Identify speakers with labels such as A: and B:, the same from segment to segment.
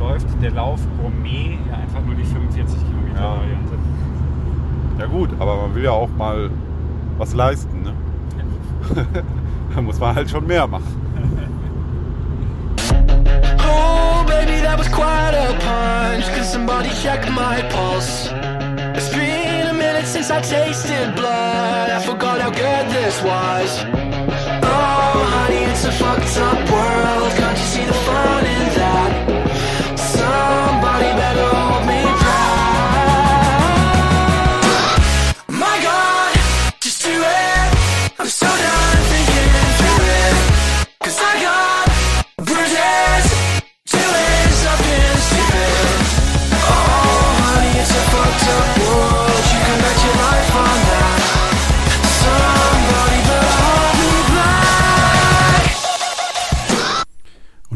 A: läuft der Lauf Gourmet ja einfach nur die 45 Kilometer
B: Ja.
A: Variante.
B: Ja gut, aber man will ja auch mal was leisten. Ne? da muss man halt schon mehr machen.
C: Oh, baby, that was quite a punch. Could somebody check my pulse? It's been a minute since I tasted blood. I forgot how good this was. Oh, honey, it's a fucked up world. Can't you see the fun in that?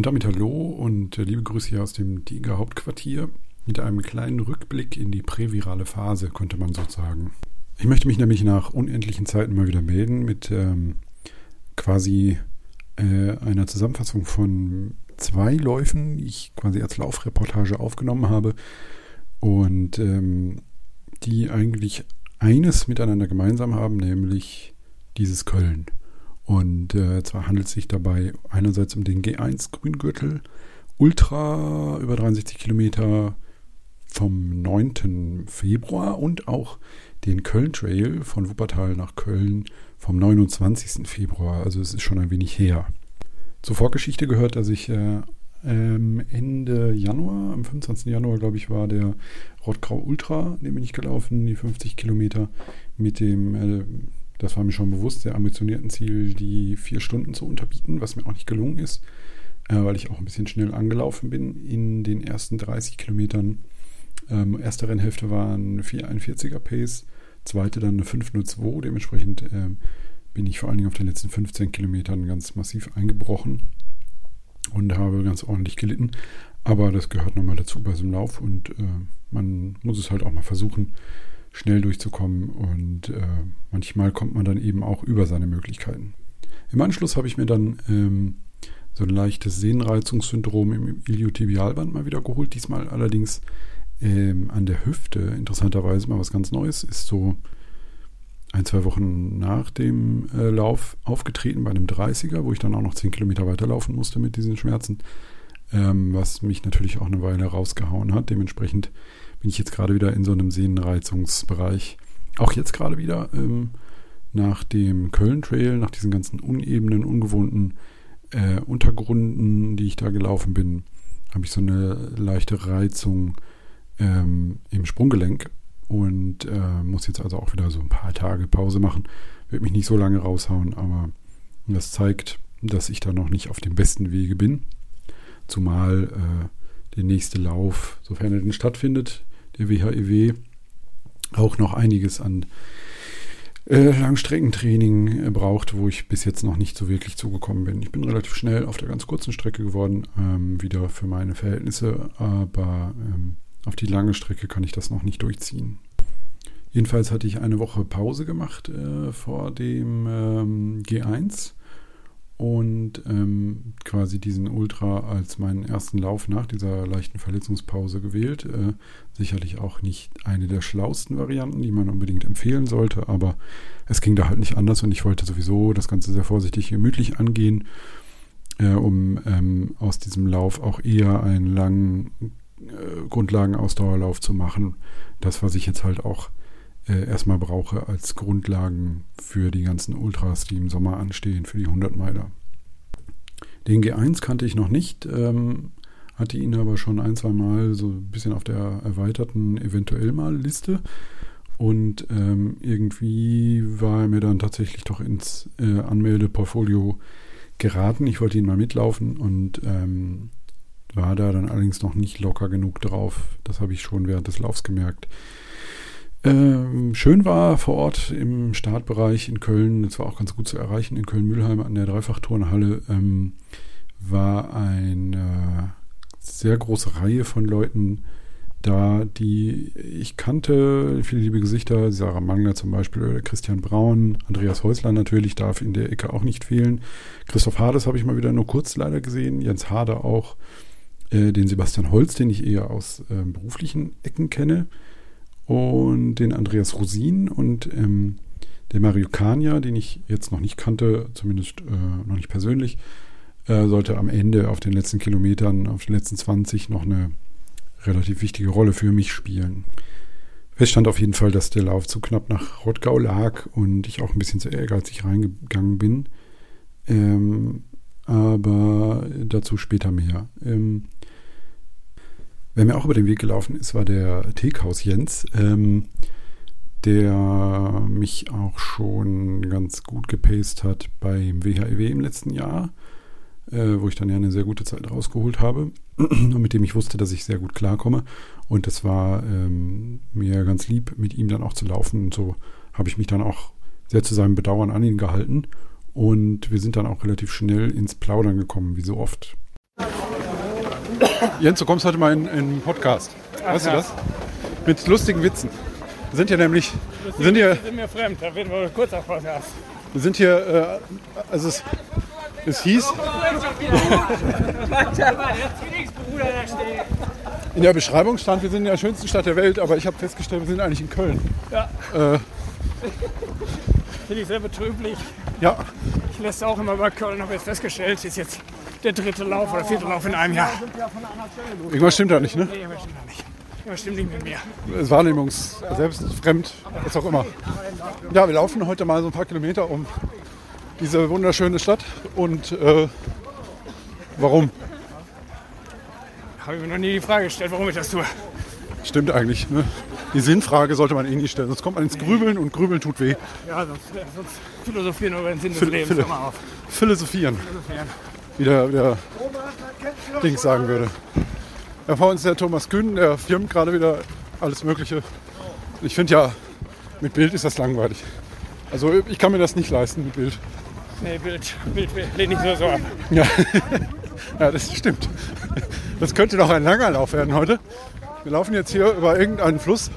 D: Und damit hallo und äh, liebe Grüße hier aus dem Tiger Hauptquartier mit einem kleinen Rückblick in die prävirale Phase, könnte man so sagen. Ich möchte mich nämlich nach unendlichen Zeiten mal wieder melden mit ähm, quasi äh, einer Zusammenfassung von zwei Läufen, die ich quasi als Laufreportage aufgenommen habe und ähm, die eigentlich eines miteinander gemeinsam haben, nämlich dieses Köln. Und äh, zwar handelt es sich dabei einerseits um den G1 Grüngürtel Ultra über 63 Kilometer vom 9. Februar und auch den Köln Trail von Wuppertal nach Köln vom 29. Februar. Also es ist schon ein wenig her. Zur Vorgeschichte gehört, dass ich äh, ähm, Ende Januar, am 25. Januar, glaube ich, war der Rotgrau Ultra, den bin ich gelaufen, die 50 Kilometer mit dem, äh, das war mir schon bewusst, sehr ambitionierten Ziel, die vier Stunden zu unterbieten, was mir auch nicht gelungen ist, äh, weil ich auch ein bisschen schnell angelaufen bin in den ersten 30 Kilometern. Ähm, erste Rennhälfte war ein 441er Pace, zweite dann eine 502, dementsprechend ähm, bin ich vor allen Dingen auf den letzten 15 Kilometern ganz massiv eingebrochen und habe ganz ordentlich gelitten. Aber das gehört nochmal dazu bei so einem Lauf und äh, man muss es halt auch mal versuchen, schnell durchzukommen und äh, manchmal kommt man dann eben auch über seine Möglichkeiten. Im Anschluss habe ich mir dann ähm, so ein leichtes Sehnenreizungssyndrom im Iliotibialband mal wieder geholt, diesmal allerdings ähm, an der Hüfte. Interessanterweise mal was ganz Neues, ist so ein, zwei Wochen nach dem äh, Lauf aufgetreten bei einem 30er, wo ich dann auch noch 10 Kilometer weiterlaufen musste mit diesen Schmerzen, ähm, was mich natürlich auch eine Weile rausgehauen hat. Dementsprechend bin ich jetzt gerade wieder in so einem Sehnenreizungsbereich. Auch jetzt gerade wieder ähm, nach dem Köln Trail, nach diesen ganzen unebenen, ungewohnten äh, Untergründen, die ich da gelaufen bin, habe ich so eine leichte Reizung ähm, im Sprunggelenk und äh, muss jetzt also auch wieder so ein paar Tage Pause machen. Wird mich nicht so lange raushauen, aber das zeigt, dass ich da noch nicht auf dem besten Wege bin. Zumal äh, der nächste Lauf, sofern er denn stattfindet, der WHEW, auch noch einiges an äh, Langstreckentraining braucht, wo ich bis jetzt noch nicht so wirklich zugekommen bin. Ich bin relativ schnell auf der ganz kurzen Strecke geworden, ähm, wieder für meine Verhältnisse, aber ähm, auf die lange Strecke kann ich das noch nicht durchziehen. Jedenfalls hatte ich eine Woche Pause gemacht äh, vor dem ähm, G1 und ähm, quasi diesen Ultra als meinen ersten Lauf nach dieser leichten Verletzungspause gewählt. Äh, sicherlich auch nicht eine der schlausten Varianten, die man unbedingt empfehlen sollte, aber es ging da halt nicht anders und ich wollte sowieso das Ganze sehr vorsichtig gemütlich angehen, äh, um ähm, aus diesem Lauf auch eher einen langen äh, Grundlagenausdauerlauf zu machen. Das, was ich jetzt halt auch äh, erstmal brauche als Grundlagen für die ganzen Ultras, die im Sommer anstehen, für die 100 Meiler. Den G1 kannte ich noch nicht, ähm, hatte ihn aber schon ein, zwei Mal so ein bisschen auf der erweiterten eventuell mal Liste. Und ähm, irgendwie war er mir dann tatsächlich doch ins äh, Anmeldeportfolio geraten. Ich wollte ihn mal mitlaufen und ähm, war da dann allerdings noch nicht locker genug drauf. Das habe ich schon während des Laufs gemerkt. Ähm, schön war vor Ort im Startbereich in Köln, das war auch ganz gut zu erreichen, in Köln-Mülheim an der Dreifachturnhalle, ähm, war eine sehr große Reihe von Leuten da, die ich kannte, viele liebe Gesichter, Sarah Mangler zum Beispiel, Christian Braun, Andreas Häusler natürlich, darf in der Ecke auch nicht fehlen. Christoph Hades habe ich mal wieder nur kurz leider gesehen, Jens Harder auch. äh, den Sebastian Holz, den ich eher aus äh, beruflichen Ecken kenne, und den Andreas Rosin und ähm, der Mario Kania, den ich jetzt noch nicht kannte, zumindest äh, noch nicht persönlich, äh, sollte am Ende auf den letzten Kilometern, auf den letzten 20 noch eine relativ wichtige Rolle für mich spielen. Fest stand auf jeden Fall, dass der Lauf zu knapp nach Rottgau lag und ich auch ein bisschen zu ehrgeizig reingegangen bin. Ähm, aber dazu später mehr. Ähm, wer mir auch über den Weg gelaufen ist, war der Teekhaus Jens, ähm, der mich auch schon ganz gut gepaced hat beim WHEW im letzten Jahr, äh, wo ich dann ja eine sehr gute Zeit rausgeholt habe und mit dem ich wusste, dass ich sehr gut klarkomme. Und das war ähm, mir ganz lieb, mit ihm dann auch zu laufen. Und so habe ich mich dann auch sehr zu seinem Bedauern an ihn gehalten. Und wir sind dann auch relativ schnell ins Plaudern gekommen, wie so oft. Jens, du kommst heute mal in einen Podcast. Weißt du das? Mit lustigen Witzen. Wir sind hier nämlich, wir sind hier,
A: sind mir fremd, da werden wir kurz auf Podcast.
D: wir sind hier, äh, also es, es hieß in der Beschreibung stand, wir sind in der schönsten Stadt der Welt, aber ich habe festgestellt, wir sind eigentlich in Köln.
A: Ja.
D: Äh,
A: Finde ich sehr betrüblich.
D: ja,
A: Ich lässt auch immer bei Köln, habe jetzt festgestellt, ist jetzt der dritte Lauf oder vierte Lauf in einem Jahr.
D: irgendwas stimmt da nicht, ne?
A: Nee, aber stimmt doch nicht. Irgendwas stimmt nicht mit mir.
D: Es Wahrnehmungs, selbst fremd, was auch immer. Ja, wir laufen heute mal so ein paar Kilometer um diese wunderschöne Stadt und äh, warum?
A: Habe ich mir noch nie die Frage gestellt, warum ich das tue.
D: Stimmt eigentlich. Ne? Die Sinnfrage sollte man eh nicht stellen, sonst kommt man ins Grübeln und Grübeln tut weh.
A: Ja, sonst, sonst philosophieren wir über den Sinn des
D: Phil-
A: Lebens.
D: Phil-
A: auf.
D: Philosophieren,
A: Philosophieren.
D: Wie der, der Dings sagen würde. Ja, vor uns ist der Thomas Kühn, der filmt gerade wieder alles Mögliche. Ich finde ja, mit Bild ist das langweilig. Also ich kann mir das nicht leisten mit Bild.
A: Nee, Bild, Bild, Bild lehne ich nur so ab.
D: Ja. ja, das stimmt. Das könnte noch ein langer Lauf werden heute. Wir laufen jetzt hier über irgendeinen Fluss.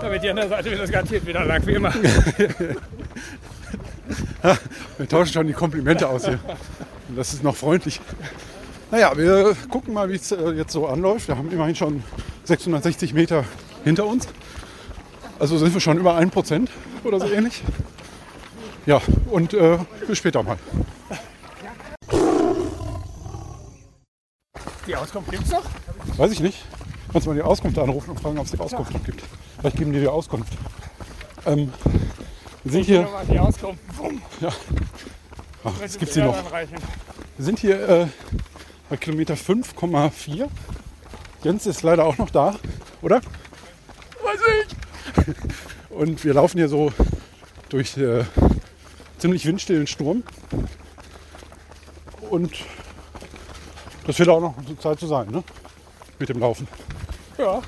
A: Da wird die andere Seite wird das garantiert wieder lang, wie immer.
D: Wir tauschen schon die Komplimente aus hier. Und das ist noch freundlich. Naja, wir gucken mal, wie es äh, jetzt so anläuft. Wir haben immerhin schon 660 Meter hinter uns. Also sind wir schon über 1% oder so ähnlich. Ja, und äh, bis später mal.
A: Die Auskunft gibt's noch?
D: Weiß ich nicht. Kannst du mal die Auskunft anrufen und fragen, ob es die Auskunft noch gibt. Vielleicht geben die die Auskunft. Ähm, wir sind hier.
A: Die Auskunft. Bumm.
D: Ach,
A: Das
D: es gibt sie noch. Wir sind hier äh, bei Kilometer 5,4. Jens ist leider auch noch da, oder? Weiß ich. Und wir laufen hier so durch äh, ziemlich windstillen Sturm. Und das wird auch noch eine Zeit zu sein, ne? Mit dem Laufen.
A: Ja,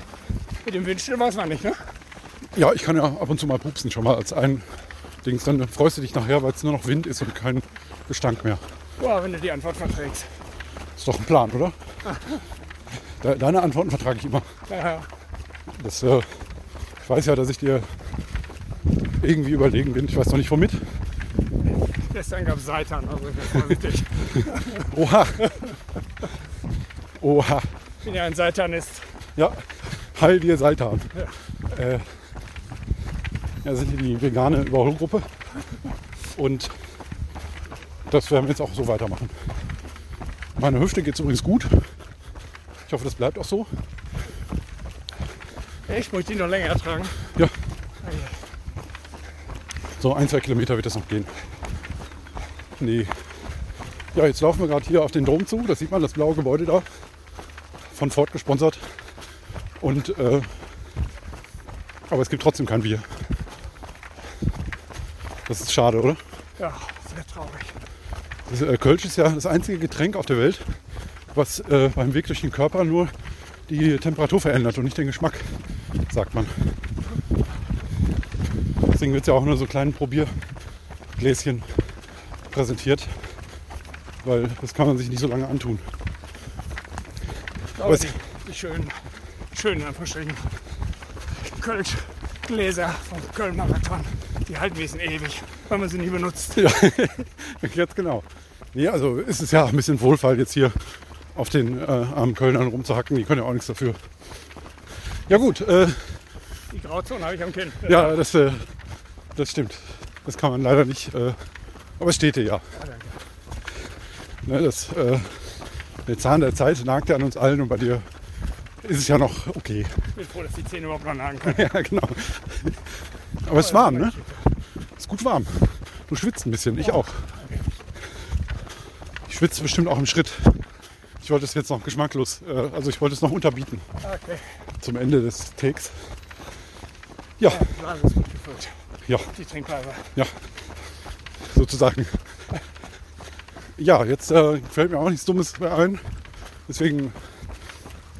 A: mit dem Windstill weiß man nicht, ne?
D: Ja, ich kann ja ab und zu mal pupsen schon mal als ein Dings. Dann freust du dich nachher, weil es nur noch Wind ist und kein Gestank mehr.
A: Ja, wenn du die Antwort verträgst.
D: Ist doch ein Plan, oder? De- Deine Antworten vertrage ich immer.
A: Ja, ja.
D: Das, äh, ich weiß ja, dass ich dir irgendwie überlegen bin. Ich weiß noch nicht womit.
A: Gestern gab es Seitan, also vorsichtig.
D: Oha. Oha.
A: Ich bin ja ein Seitanist.
D: Ja. Heil dir Seitan. Äh, ja, sind hier die vegane Überholgruppe. Und das werden wir jetzt auch so weitermachen. Meine Hüfte geht übrigens gut. Ich hoffe, das bleibt auch so.
A: Echt, muss ich die noch länger ertragen?
D: Ja. So ein, zwei Kilometer wird das noch gehen. Nee. Ja, jetzt laufen wir gerade hier auf den Dom zu. Das sieht man, das blaue Gebäude da. Von Ford gesponsert. Und, äh, aber es gibt trotzdem kein Bier. Das ist schade, oder?
A: Ja.
D: Das, äh, Kölsch ist ja das einzige Getränk auf der Welt, was äh, beim Weg durch den Körper nur die Temperatur verändert und nicht den Geschmack, sagt man. Deswegen wird es ja auch nur so kleinen Probiergläschen präsentiert, weil das kann man sich nicht so lange antun.
A: Aber die, die schönen, schönen Anführungsstrichen, Kölsch-Gläser vom Köln-Marathon, die halten wesen ewig, weil man sie nie benutzt.
D: Ja, ganz genau. Nee, also ist es ja ein bisschen Wohlfall jetzt hier auf den äh, armen Kölnern rumzuhacken. Die können ja auch nichts dafür. Ja gut, äh,
A: Die Grauzone habe ich am Kinn.
D: ja, das, äh, das stimmt. Das kann man leider nicht. Äh, aber es steht dir ja. Ne, das, äh, der Zahn der Zeit nagt ja an uns allen und bei dir ist es ja noch okay.
A: Ich bin froh, dass die Zähne überhaupt noch nagen können.
D: Ja, genau. Aber es ist warm, ne? Es ist gut warm. Du schwitzt ein bisschen, ich auch. Ich schwitze bestimmt auch im Schritt. Ich wollte es jetzt noch geschmacklos, äh, also ich wollte es noch unterbieten
A: Okay.
D: zum Ende des Takes. Ja,
A: Blase ist gut gefüllt.
D: ja,
A: Die Trinkblase.
D: ja, sozusagen. Ja, jetzt äh, fällt mir auch nichts Dummes mehr ein. Deswegen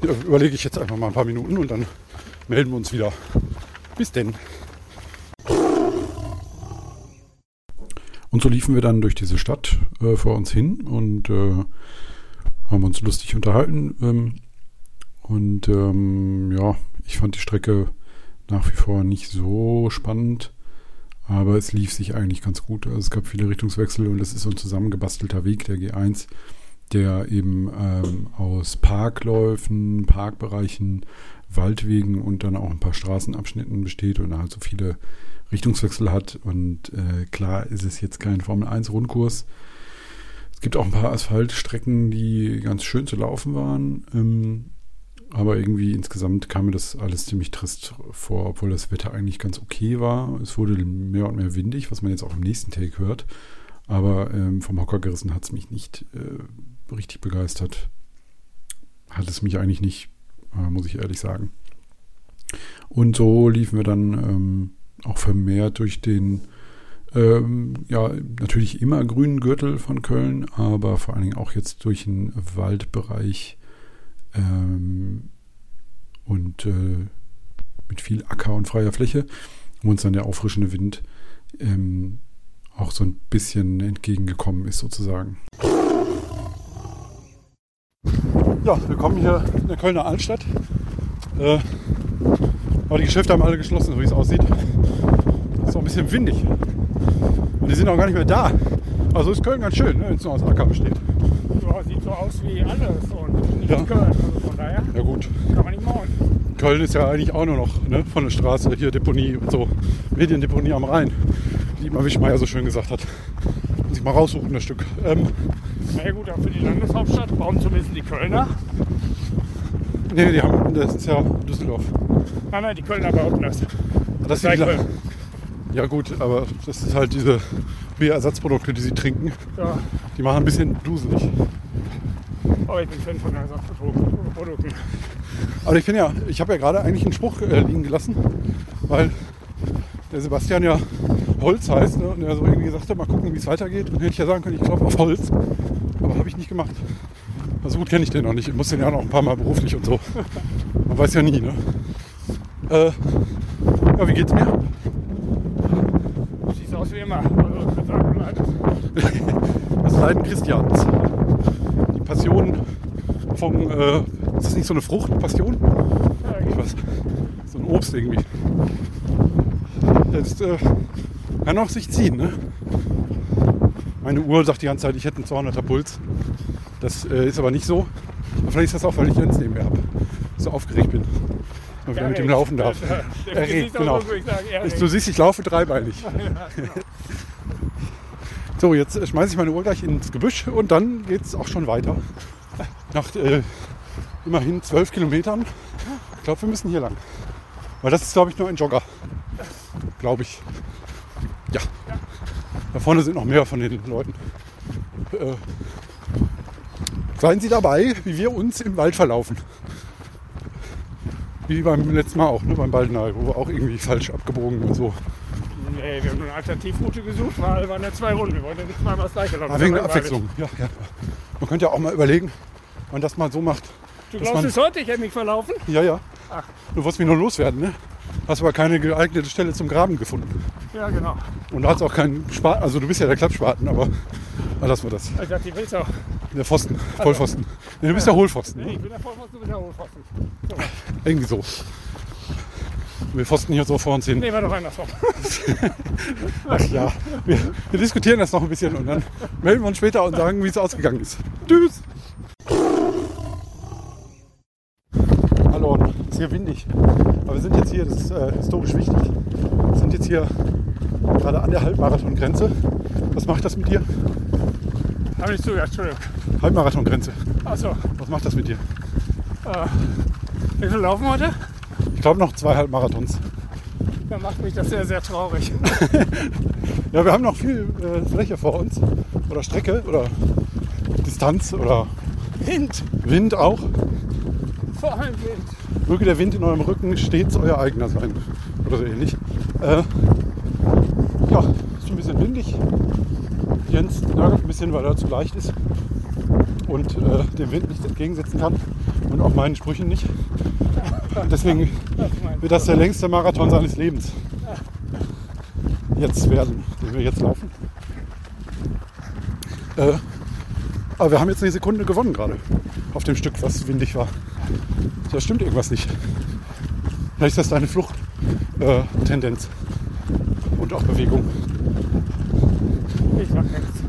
D: ja, überlege ich jetzt einfach mal ein paar Minuten und dann melden wir uns wieder. Bis denn. Und so liefen wir dann durch diese Stadt äh, vor uns hin und äh, haben uns lustig unterhalten. Ähm, und ähm, ja, ich fand die Strecke nach wie vor nicht so spannend, aber es lief sich eigentlich ganz gut. Also es gab viele Richtungswechsel und es ist so ein zusammengebastelter Weg der G1, der eben ähm, aus Parkläufen, Parkbereichen, Waldwegen und dann auch ein paar Straßenabschnitten besteht und halt so viele Richtungswechsel hat. Und äh, klar ist es jetzt kein Formel-1-Rundkurs. Es gibt auch ein paar Asphaltstrecken, die ganz schön zu laufen waren. Ähm, aber irgendwie insgesamt kam mir das alles ziemlich trist vor, obwohl das Wetter eigentlich ganz okay war. Es wurde mehr und mehr windig, was man jetzt auch im nächsten Take hört. Aber ähm, vom Hocker gerissen hat es mich nicht äh, richtig begeistert. Hat es mich eigentlich nicht, äh, muss ich ehrlich sagen. Und so liefen wir dann ähm, auch vermehrt durch den, ähm, ja, natürlich immer grünen Gürtel von Köln, aber vor allen Dingen auch jetzt durch den Waldbereich ähm, und äh, mit viel Acker und freier Fläche, wo uns dann der auffrischende Wind ähm, auch so ein bisschen entgegengekommen ist sozusagen. Ja, wir kommen hier in der Kölner Altstadt. Äh, aber die Geschäfte haben alle geschlossen, so wie es aussieht. ist auch ein bisschen windig. Und die sind auch gar nicht mehr da. Also ist Köln ganz schön, ne, wenn es nur aus Acker besteht.
A: Ja, sieht so aus wie alles und nicht
D: Ja.
A: Köln. Also von daher
D: Ja gut,
A: kann man nicht maulen.
D: Köln ist ja eigentlich auch nur noch ne, von der Straße, hier Deponie und so. Mediendeponie am Rhein, wie immer Wischmeier so schön gesagt hat. Muss ich mal raussuchen, das Stück. Ähm,
A: Na ja gut, aber für die Landeshauptstadt brauchen zumindest die Kölner.
D: Nee, die haben, das ist ja Düsseldorf.
A: Nein, nein, die Kölner behaupten das.
D: Das sind die,
A: Köln.
D: ja gut, aber das ist halt diese Bierersatzprodukte, die sie trinken.
A: Ja,
D: Die machen ein bisschen duselig.
A: aber ich bin Fan von Ersatzprodukten.
D: Aber ich finde ja, ich habe ja gerade eigentlich einen Spruch äh, liegen gelassen, weil der Sebastian ja Holz heißt ne? und er so irgendwie gesagt hat, mal gucken, wie es weitergeht. Und hätte ich ja sagen können, ich klopfe auf Holz. Aber habe ich nicht gemacht. Also gut kenne ich den noch nicht. Ich muss den ja noch ein paar Mal beruflich und so. Man weiß ja nie, ne? Äh, ja, wie geht's mir?
A: Du siehst aus wie immer.
D: Das Leiden Christians. Die Passion vom, äh, ist das nicht so eine Frucht, Passion? Ich weiß. So ein Obst irgendwie. Das äh, kann auch sich ziehen, ne? Meine Uhr sagt die ganze Zeit, ich hätte einen 200er Puls. Das äh, ist aber nicht so. Aber vielleicht ist das auch, weil ich Jens neben mir habe. So aufgeregt bin. Und wieder mit ihm laufen darf.
A: Der
D: Er redet, genau.
A: So, sagen,
D: Du siehst, ich laufe dreibeinig. So, jetzt äh, schmeiße ich meine Uhr gleich ins Gebüsch und dann geht es auch schon weiter. Nach äh, immerhin zwölf Kilometern. Ich glaube, wir müssen hier lang. Weil das ist, glaube ich, nur ein Jogger. Glaube ich. Ja. Da vorne sind noch mehr von den Leuten. Äh, seien Sie dabei, wie wir uns im Wald verlaufen. Wie beim letzten Mal auch, ne? beim Baldenal, wo wir auch irgendwie falsch abgebogen und so.
A: Nee, wir haben eine Alternativroute gesucht, weil waren ja zwei Runden. Wir wollten ja nicht zweimal das gleiche laufen.
D: Aber wegen der. Abwechslung. Ja, ja. Man könnte ja auch mal überlegen, wenn man das mal so macht.
A: Du glaubst
D: man-
A: bis heute, ich hätte mich verlaufen?
D: Ja, ja.
A: Ach.
D: Du wolltest mich nur loswerden, ne? Hast aber keine geeignete Stelle zum Graben gefunden.
A: Ja, genau.
D: Und du hast auch keinen Spaten. Also du bist ja der Klappspaten, aber na, lassen wir das.
A: Ich dachte, die auch.
D: Der Pfosten, Vollpfosten. Nee, du bist der Hohlpfosten.
A: Nee, ich bin der Vollpfosten, du bist der Hohlpfosten. So.
D: Irgendwie so. Wir pfosten hier so vor uns hin.
A: Nehmen wir doch andersrum.
D: Ach ja, wir, wir diskutieren das noch ein bisschen und dann melden wir uns später und sagen, wie es ausgegangen ist. Tschüss. geworden. Es ist hier windig. Aber wir sind jetzt hier, das ist äh, historisch wichtig. Wir sind jetzt hier gerade an der Halbmarathon-Grenze. Was macht das mit dir?
A: Habe nicht zugehört, Entschuldigung.
D: Halbmarathon-Grenze.
A: Achso,
D: Was macht das mit dir?
A: wie viel laufen heute?
D: Ich glaube noch zwei Halbmarathons.
A: Dann macht mich das sehr, sehr traurig.
D: Ja, wir haben noch viel äh, Fläche vor uns. Oder Strecke oder Distanz oder
A: Wind,
D: Wind auch.
A: vor allem Wind.
D: Möge der Wind in eurem Rücken stets euer eigener sein. Oder so ähnlich. Äh, ja, ist ein bisschen windig. Jens nörgelt ein bisschen, weil er zu leicht ist. Und äh, dem Wind nicht entgegensetzen kann. Und auch meinen Sprüchen nicht. Und deswegen wird das der längste Marathon seines Lebens jetzt werden, den wir jetzt laufen. Äh, aber wir haben jetzt eine Sekunde gewonnen gerade auf dem Stück, was windig war. Da stimmt irgendwas nicht. Vielleicht ist das deine Fluchttendenz äh, und auch Bewegung.
A: Ich mach nichts.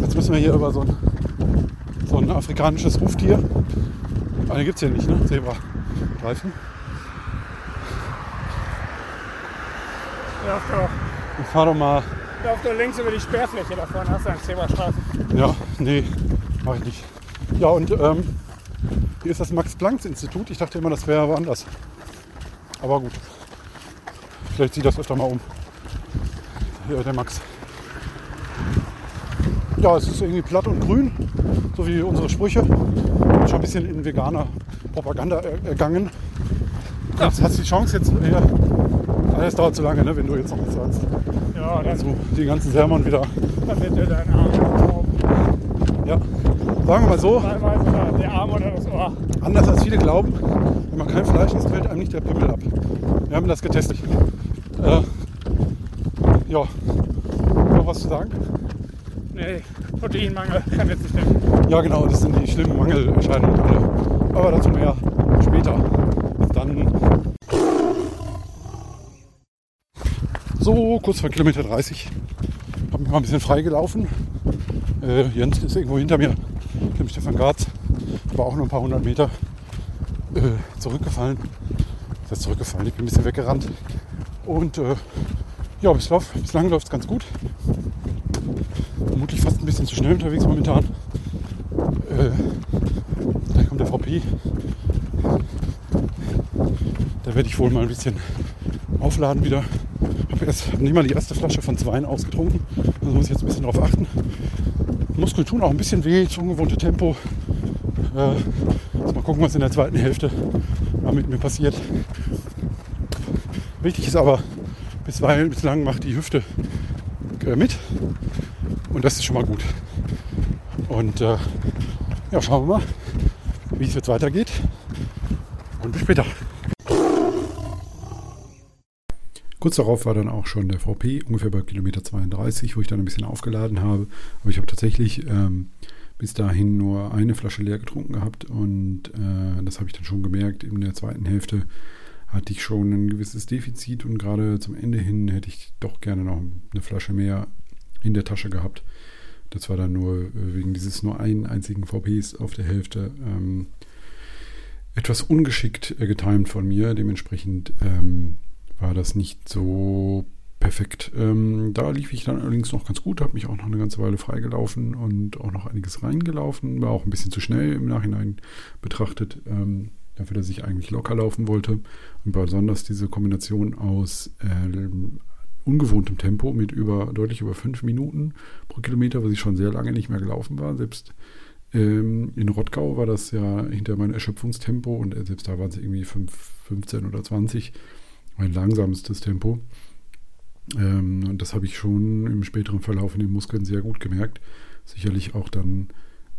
D: Jetzt müssen wir hier über so ein, so ein afrikanisches Ruftier. Eine gibt es hier nicht, ne? Zebra-Reifen.
A: Lauf doch,
D: Ich fahr doch mal.
A: Lauf doch links über die Sperrfläche da vorne, hast du einen Zebrastreifen.
D: Ja, nee, mache ich nicht. Ja, und ähm, hier ist das Max-Planck-Institut. Ich dachte immer, das wäre woanders. Aber gut. Vielleicht sieht das öfter mal um. Hier, der Max. Ja, es ist irgendwie platt und grün, so wie unsere Sprüche. Schon ein bisschen in veganer Propaganda er- ergangen. Du hast, hast die Chance jetzt. Ja, das dauert zu lange, ne, wenn du jetzt noch was sagst.
A: Ja, dann,
D: Also die ganzen Sermon wieder.
A: dann wird dir dein Arm.
D: Ja, sagen wir mal so.
A: Der Arm oder das Ohr.
D: Anders als viele glauben, wenn man kein Fleisch isst, fällt einem nicht der Pimmel ab. Wir haben das getestet. Äh, ja, noch was zu sagen?
A: Nee, Proteinmangel kann jetzt nicht helfen.
D: Ja, genau, das sind die schlimmen Mangelerscheinungen. Aber dazu mehr später. Bis dann. Kurz vor Kilometer 30. Hab mich mal ein bisschen frei gelaufen. Äh, Jens ist irgendwo hinter mir, dem Stefan Garz. Aber auch nur ein paar hundert Meter äh, zurückgefallen. Das ist zurückgefallen, ich bin ein bisschen weggerannt. Und äh, ja, bis lauf, bislang läuft es ganz gut. Vermutlich fast ein bisschen zu schnell unterwegs momentan. Äh, da kommt der VP. Da werde ich wohl mal ein bisschen aufladen wieder. Habe hab nicht mal die erste Flasche von Zweien ausgetrunken. Also muss ich jetzt ein bisschen darauf achten. Muskeln tun auch ein bisschen weh, das ungewohnte Tempo. Äh, jetzt mal gucken, was in der zweiten Hälfte mit mir passiert. Wichtig ist aber, bisweilen, bislang macht die Hüfte äh, mit. Und das ist schon mal gut. Und äh, ja, schauen wir mal, wie es jetzt weitergeht. Und bis später. Kurz darauf war dann auch schon der VP, ungefähr bei Kilometer 32, wo ich dann ein bisschen aufgeladen habe. Aber ich habe tatsächlich ähm, bis dahin nur eine Flasche leer getrunken gehabt und äh, das habe ich dann schon gemerkt. In der zweiten Hälfte hatte ich schon ein gewisses Defizit und gerade zum Ende hin hätte ich doch gerne noch eine Flasche mehr in der Tasche gehabt. Das war dann nur äh, wegen dieses nur einen einzigen VPs auf der Hälfte ähm, etwas ungeschickt äh, getimt von mir. Dementsprechend ähm, war das nicht so perfekt. Ähm, da lief ich dann allerdings noch ganz gut, habe mich auch noch eine ganze Weile freigelaufen und auch noch einiges reingelaufen. War auch ein bisschen zu schnell im Nachhinein betrachtet, ähm, dafür, dass ich eigentlich locker laufen wollte. Und besonders diese Kombination aus äh, ungewohntem Tempo mit über deutlich über fünf Minuten pro Kilometer, was ich schon sehr lange nicht mehr gelaufen war. Selbst ähm, in Rottgau war das ja hinter meinem Erschöpfungstempo und äh, selbst da waren es irgendwie fünf, 15 oder 20, mein langsamstes Tempo. Ähm, und das habe ich schon im späteren Verlauf in den Muskeln sehr gut gemerkt. Sicherlich auch dann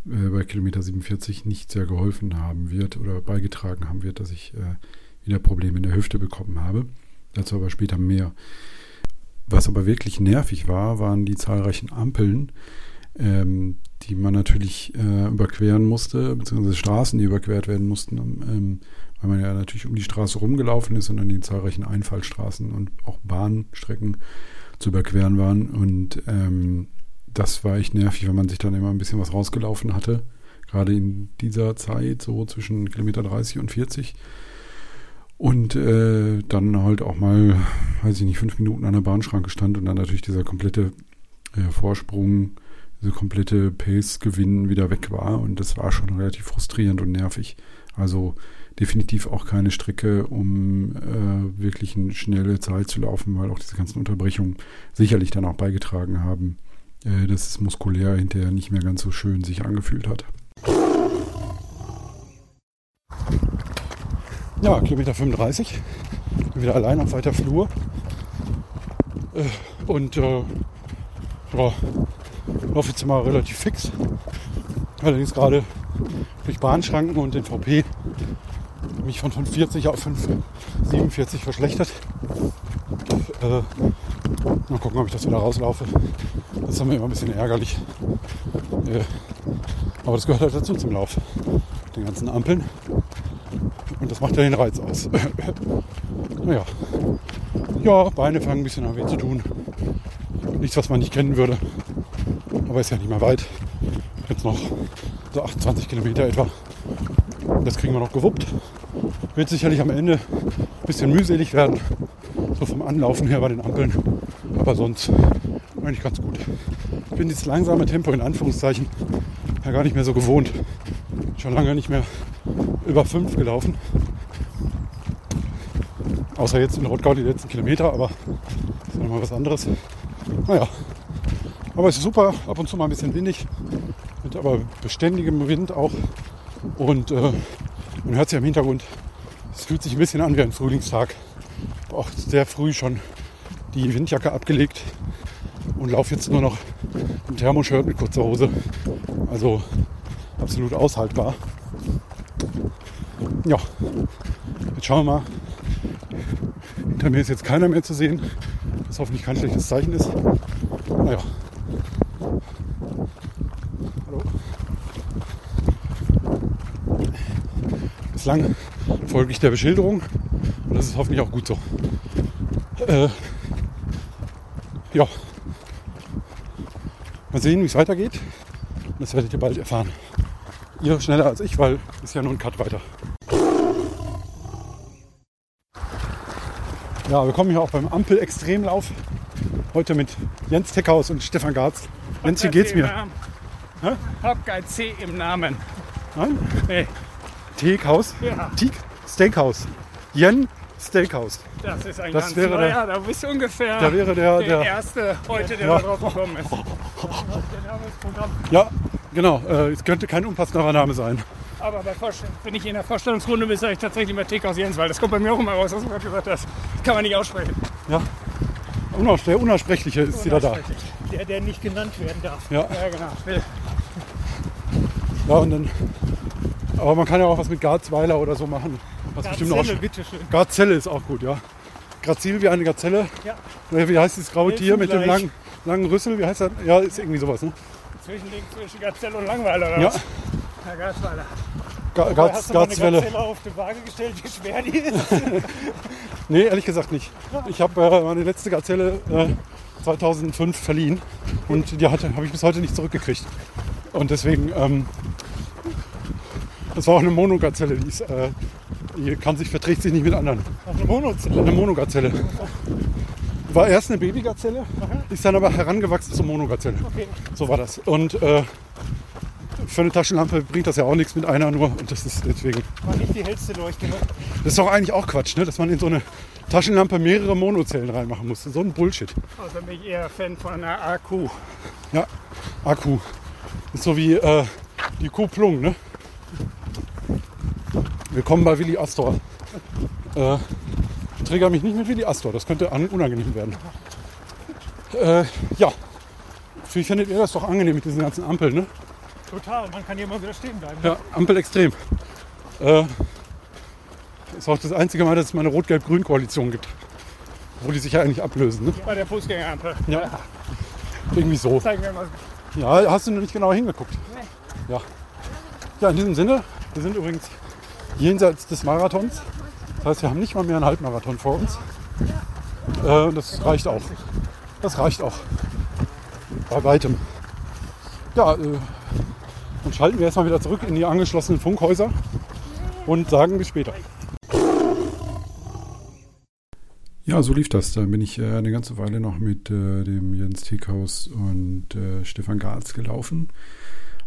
D: äh, bei Kilometer 47 nicht sehr geholfen haben wird oder beigetragen haben wird, dass ich äh, wieder Probleme in der Hüfte bekommen habe. Dazu aber später mehr. Was aber wirklich nervig war, waren die zahlreichen Ampeln, ähm, die man natürlich äh, überqueren musste, beziehungsweise Straßen, die überquert werden mussten, ähm, weil man ja natürlich um die Straße rumgelaufen ist und an den zahlreichen Einfallstraßen und auch Bahnstrecken zu überqueren waren. Und ähm, das war echt nervig, wenn man sich dann immer ein bisschen was rausgelaufen hatte, Gerade in dieser Zeit, so zwischen Kilometer 30 und 40. Und äh, dann halt auch mal, weiß ich nicht, fünf Minuten an der Bahnschranke stand und dann natürlich dieser komplette äh, Vorsprung, dieser komplette Pace-Gewinn wieder weg war. Und das war schon relativ frustrierend und nervig. Also definitiv auch keine Strecke, um äh, wirklich eine schnelle Zeit zu laufen, weil auch diese ganzen Unterbrechungen sicherlich dann auch beigetragen haben, äh, dass es muskulär hinterher nicht mehr ganz so schön sich angefühlt hat. Ja, Kilometer 35. Bin wieder allein auf weiter Flur. Äh, und äh, ja, laufe jetzt mal relativ fix. Allerdings gerade durch Bahnschranken und den VP mich von 40 auf 5, 47 verschlechtert. Äh, mal gucken, ob ich das wieder rauslaufe. Das ist immer ein bisschen ärgerlich. Äh, aber das gehört halt dazu zum Lauf. Den ganzen Ampeln. Und das macht ja den Reiz aus. naja. Ja, Beine fangen ein bisschen an weh zu tun. Nichts, was man nicht kennen würde. Aber ist ja nicht mehr weit. Jetzt noch so 28 Kilometer etwa. Das kriegen wir noch gewuppt. Wird sicherlich am Ende ein bisschen mühselig werden. So vom Anlaufen her bei den Ampeln. Aber sonst eigentlich ganz gut. Ich bin dieses langsame Tempo in Anführungszeichen ja gar nicht mehr so gewohnt. Schon lange nicht mehr über 5 gelaufen. Außer jetzt in Rottgau die letzten Kilometer, aber das ist nochmal was anderes. Naja, aber es ist super, ab und zu mal ein bisschen windig, mit aber beständigem Wind auch. Und äh, man hört ja im Hintergrund, es fühlt sich ein bisschen an wie ein Frühlingstag. Hab auch sehr früh schon die Windjacke abgelegt und laufe jetzt nur noch im Thermoshirt mit kurzer Hose. Also absolut aushaltbar. Ja, jetzt schauen wir mal. Hinter mir ist jetzt keiner mehr zu sehen, was hoffentlich kein schlechtes Zeichen ist. Naja. Hallo. Bislang folge ich der Beschilderung und das ist hoffentlich auch gut so. Äh, ja. Mal sehen, wie es weitergeht. Das werdet ihr bald erfahren. Ihr schneller als ich, weil ist ja nur ein Cut weiter. Ja, wir kommen hier auch beim Ampel-Extremlauf. Heute mit Jens Teckhaus und Stefan Garz. Jens, wie geht's mir? Hä?
A: Hab kein C im Namen.
D: Nein?
A: Nee,
D: Teekhaus?
A: Ja.
D: Teak? Steakhouse. Jen Steakhouse.
A: das ist ein
D: Das
A: ganz
D: wäre der-
A: neuer. Da bist du ungefähr
D: Da wäre der,
A: der,
D: der
A: erste heute, der
D: Ja.
A: da drauf gekommen ist. Der
D: ja, genau. Äh, es könnte kein unpassenderer Name sein.
A: Aber wenn ich in der Vorstellungsrunde bin, sage ich tatsächlich mal Tick aus Jens, weil das kommt bei mir auch immer raus, was du gerade gesagt hast. Das kann man nicht aussprechen.
D: Ja. Unaus der Unersprechliche ist wieder da.
A: Der, der nicht genannt werden darf.
D: Ja.
A: Ja, genau.
D: Ja, und dann, aber man kann ja auch was mit Garzweiler oder so machen. Was bestimmt auch.
A: Bitteschön.
D: Garzelle ist auch gut, ja. Grazil wie eine Gazelle.
A: Ja.
D: Wie heißt dieses graue Tier mit dem langen, langen Rüssel? Wie heißt das? Ja, ist irgendwie sowas, ne?
A: Zwischending zwischen Gazelle und Langweiler. Oder
D: Ja.
A: was? Ja, Garzweiler.
D: Ga Garz,
A: hast du mal eine
D: Garzwelle.
A: Gazelle auf die Waage gestellt, wie schwer die ist.
D: Nee, ehrlich gesagt nicht. Ich habe äh, meine letzte Gazelle äh, 2005 verliehen und die habe ich bis heute nicht zurückgekriegt. Und deswegen, ähm, das war auch eine Monogazelle, die, ist, äh, die kann sich, verträgt sich nicht mit anderen.
A: Eine Monozelle.
D: Eine Monogazelle. War erst eine Babygazelle, ist dann aber herangewachsen zur Monogazelle.
A: Okay.
D: So war das. Und äh, für eine Taschenlampe bringt das ja auch nichts mit einer nur. Und das ist deswegen.
A: War nicht die hellste Leuchte. Ne?
D: Das ist doch eigentlich auch Quatsch, ne? dass man in so eine Taschenlampe mehrere Monozellen reinmachen muss. So ein Bullshit.
A: Außerdem bin ich eher Fan von einer AQ.
D: Ja, Akku. Ist so wie äh, die Kupplung, ne? Willkommen bei Willi Astor. Äh, trigger mich nicht mit Willi Astor, das könnte an- unangenehm werden. Äh, ja, wie findet ihr das doch angenehm mit diesen ganzen Ampeln, ne?
A: Total, man kann hier mal wieder stehen bleiben.
D: Ja, Ampel extrem. Äh, ist auch das einzige Mal, dass es mal eine Rot-Gelb-Grün-Koalition gibt. Wo die sich ja eigentlich ablösen, ne?
A: Bei der Fußgängerampel.
D: Ja. Irgendwie so.
A: Zeigen wir mal.
D: Ja, hast du noch nicht genau hingeguckt. Ja. Ja, in diesem Sinne, wir sind übrigens jenseits des Marathons. Das heißt, wir haben nicht mal mehr einen Halbmarathon vor uns. Äh, das reicht auch. Das reicht auch. Bei weitem. Ja, äh, Dann schalten wir erstmal wieder zurück in die angeschlossenen Funkhäuser und sagen bis später. Ja, so lief das. Dann bin ich äh, eine ganze Weile noch mit äh, dem Jens Tiekhaus und äh, Stefan Garz gelaufen.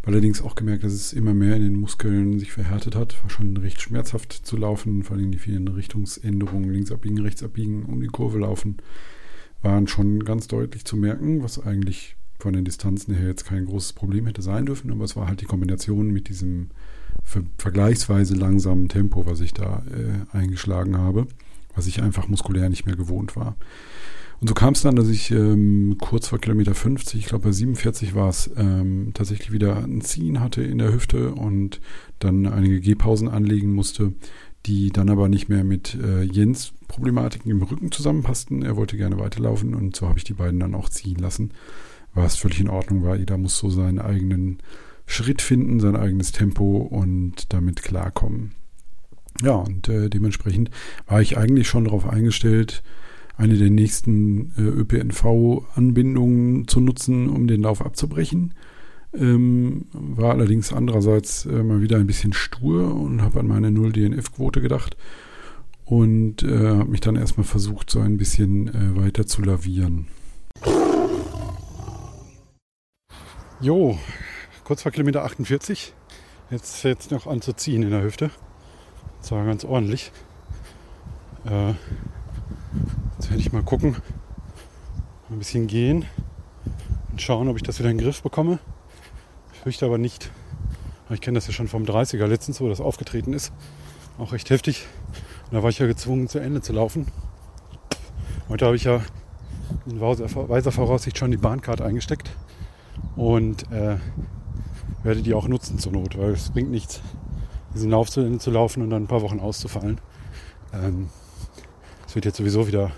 D: Allerdings auch gemerkt, dass es immer mehr in den Muskeln sich verhärtet hat. War schon recht schmerzhaft zu laufen, vor allem die vielen Richtungsänderungen, links abbiegen, rechts abbiegen, um die Kurve laufen, waren schon ganz deutlich zu merken, was eigentlich von den Distanzen her jetzt kein großes Problem hätte sein dürfen, aber es war halt die Kombination mit diesem ver vergleichsweise langsamen Tempo, was ich da äh, eingeschlagen habe, was ich einfach muskulär nicht mehr gewohnt war. Und so kam es dann, dass ich ähm, kurz vor Kilometer 50, ich glaube bei 47 war es, ähm, tatsächlich wieder ein Ziehen hatte in der Hüfte und dann einige Gehpausen anlegen musste, die dann aber nicht mehr mit äh, Jens Problematiken im Rücken zusammenpassten. Er wollte gerne weiterlaufen und so habe ich die beiden dann auch ziehen lassen, was völlig in Ordnung war. Jeder muss so seinen eigenen Schritt finden, sein eigenes Tempo und damit klarkommen. Ja, und äh, dementsprechend war ich eigentlich schon darauf eingestellt, eine der nächsten äh, ÖPNV-Anbindungen zu nutzen, um den Lauf abzubrechen. Ähm, war allerdings andererseits äh, mal wieder ein bisschen stur und habe an meine 0-DNF-Quote gedacht und äh, habe mich dann erstmal versucht, so ein bisschen äh, weiter zu lavieren. Jo, kurz vor Kilometer 48. Jetzt jetzt noch anzuziehen in der Hüfte. Das war ganz ordentlich. Äh, jetzt werde ich mal gucken, ein bisschen gehen und schauen, ob ich das wieder in den Griff bekomme. Ich fürchte aber nicht. Ich kenne das ja schon vom 30er letztens, wo das aufgetreten ist. Auch recht heftig. Und da war ich ja gezwungen, zu Ende zu laufen. Heute habe ich ja in weiser Voraussicht schon die Bahnkarte eingesteckt und äh, werde die auch nutzen zur Not, weil es bringt nichts, diesen Lauf zu Ende zu laufen und dann ein paar Wochen auszufallen. Ähm, es wird jetzt sowieso wieder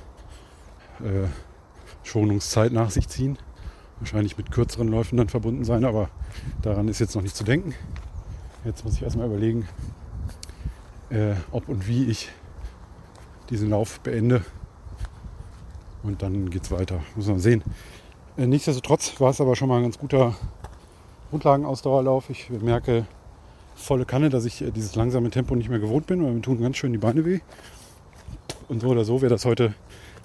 D: äh, Schonungszeit nach sich ziehen. Wahrscheinlich mit kürzeren Läufen dann verbunden sein, aber daran ist jetzt noch nicht zu denken. Jetzt muss ich erstmal überlegen, äh, ob und wie ich diesen Lauf beende. Und dann geht es weiter. Muss man sehen. Äh, nichtsdestotrotz war es aber schon mal ein ganz guter Grundlagenausdauerlauf. Ich merke volle Kanne, dass ich äh, dieses langsame Tempo nicht mehr gewohnt bin, weil mir tun ganz schön die Beine weh. Und so oder so wäre das heute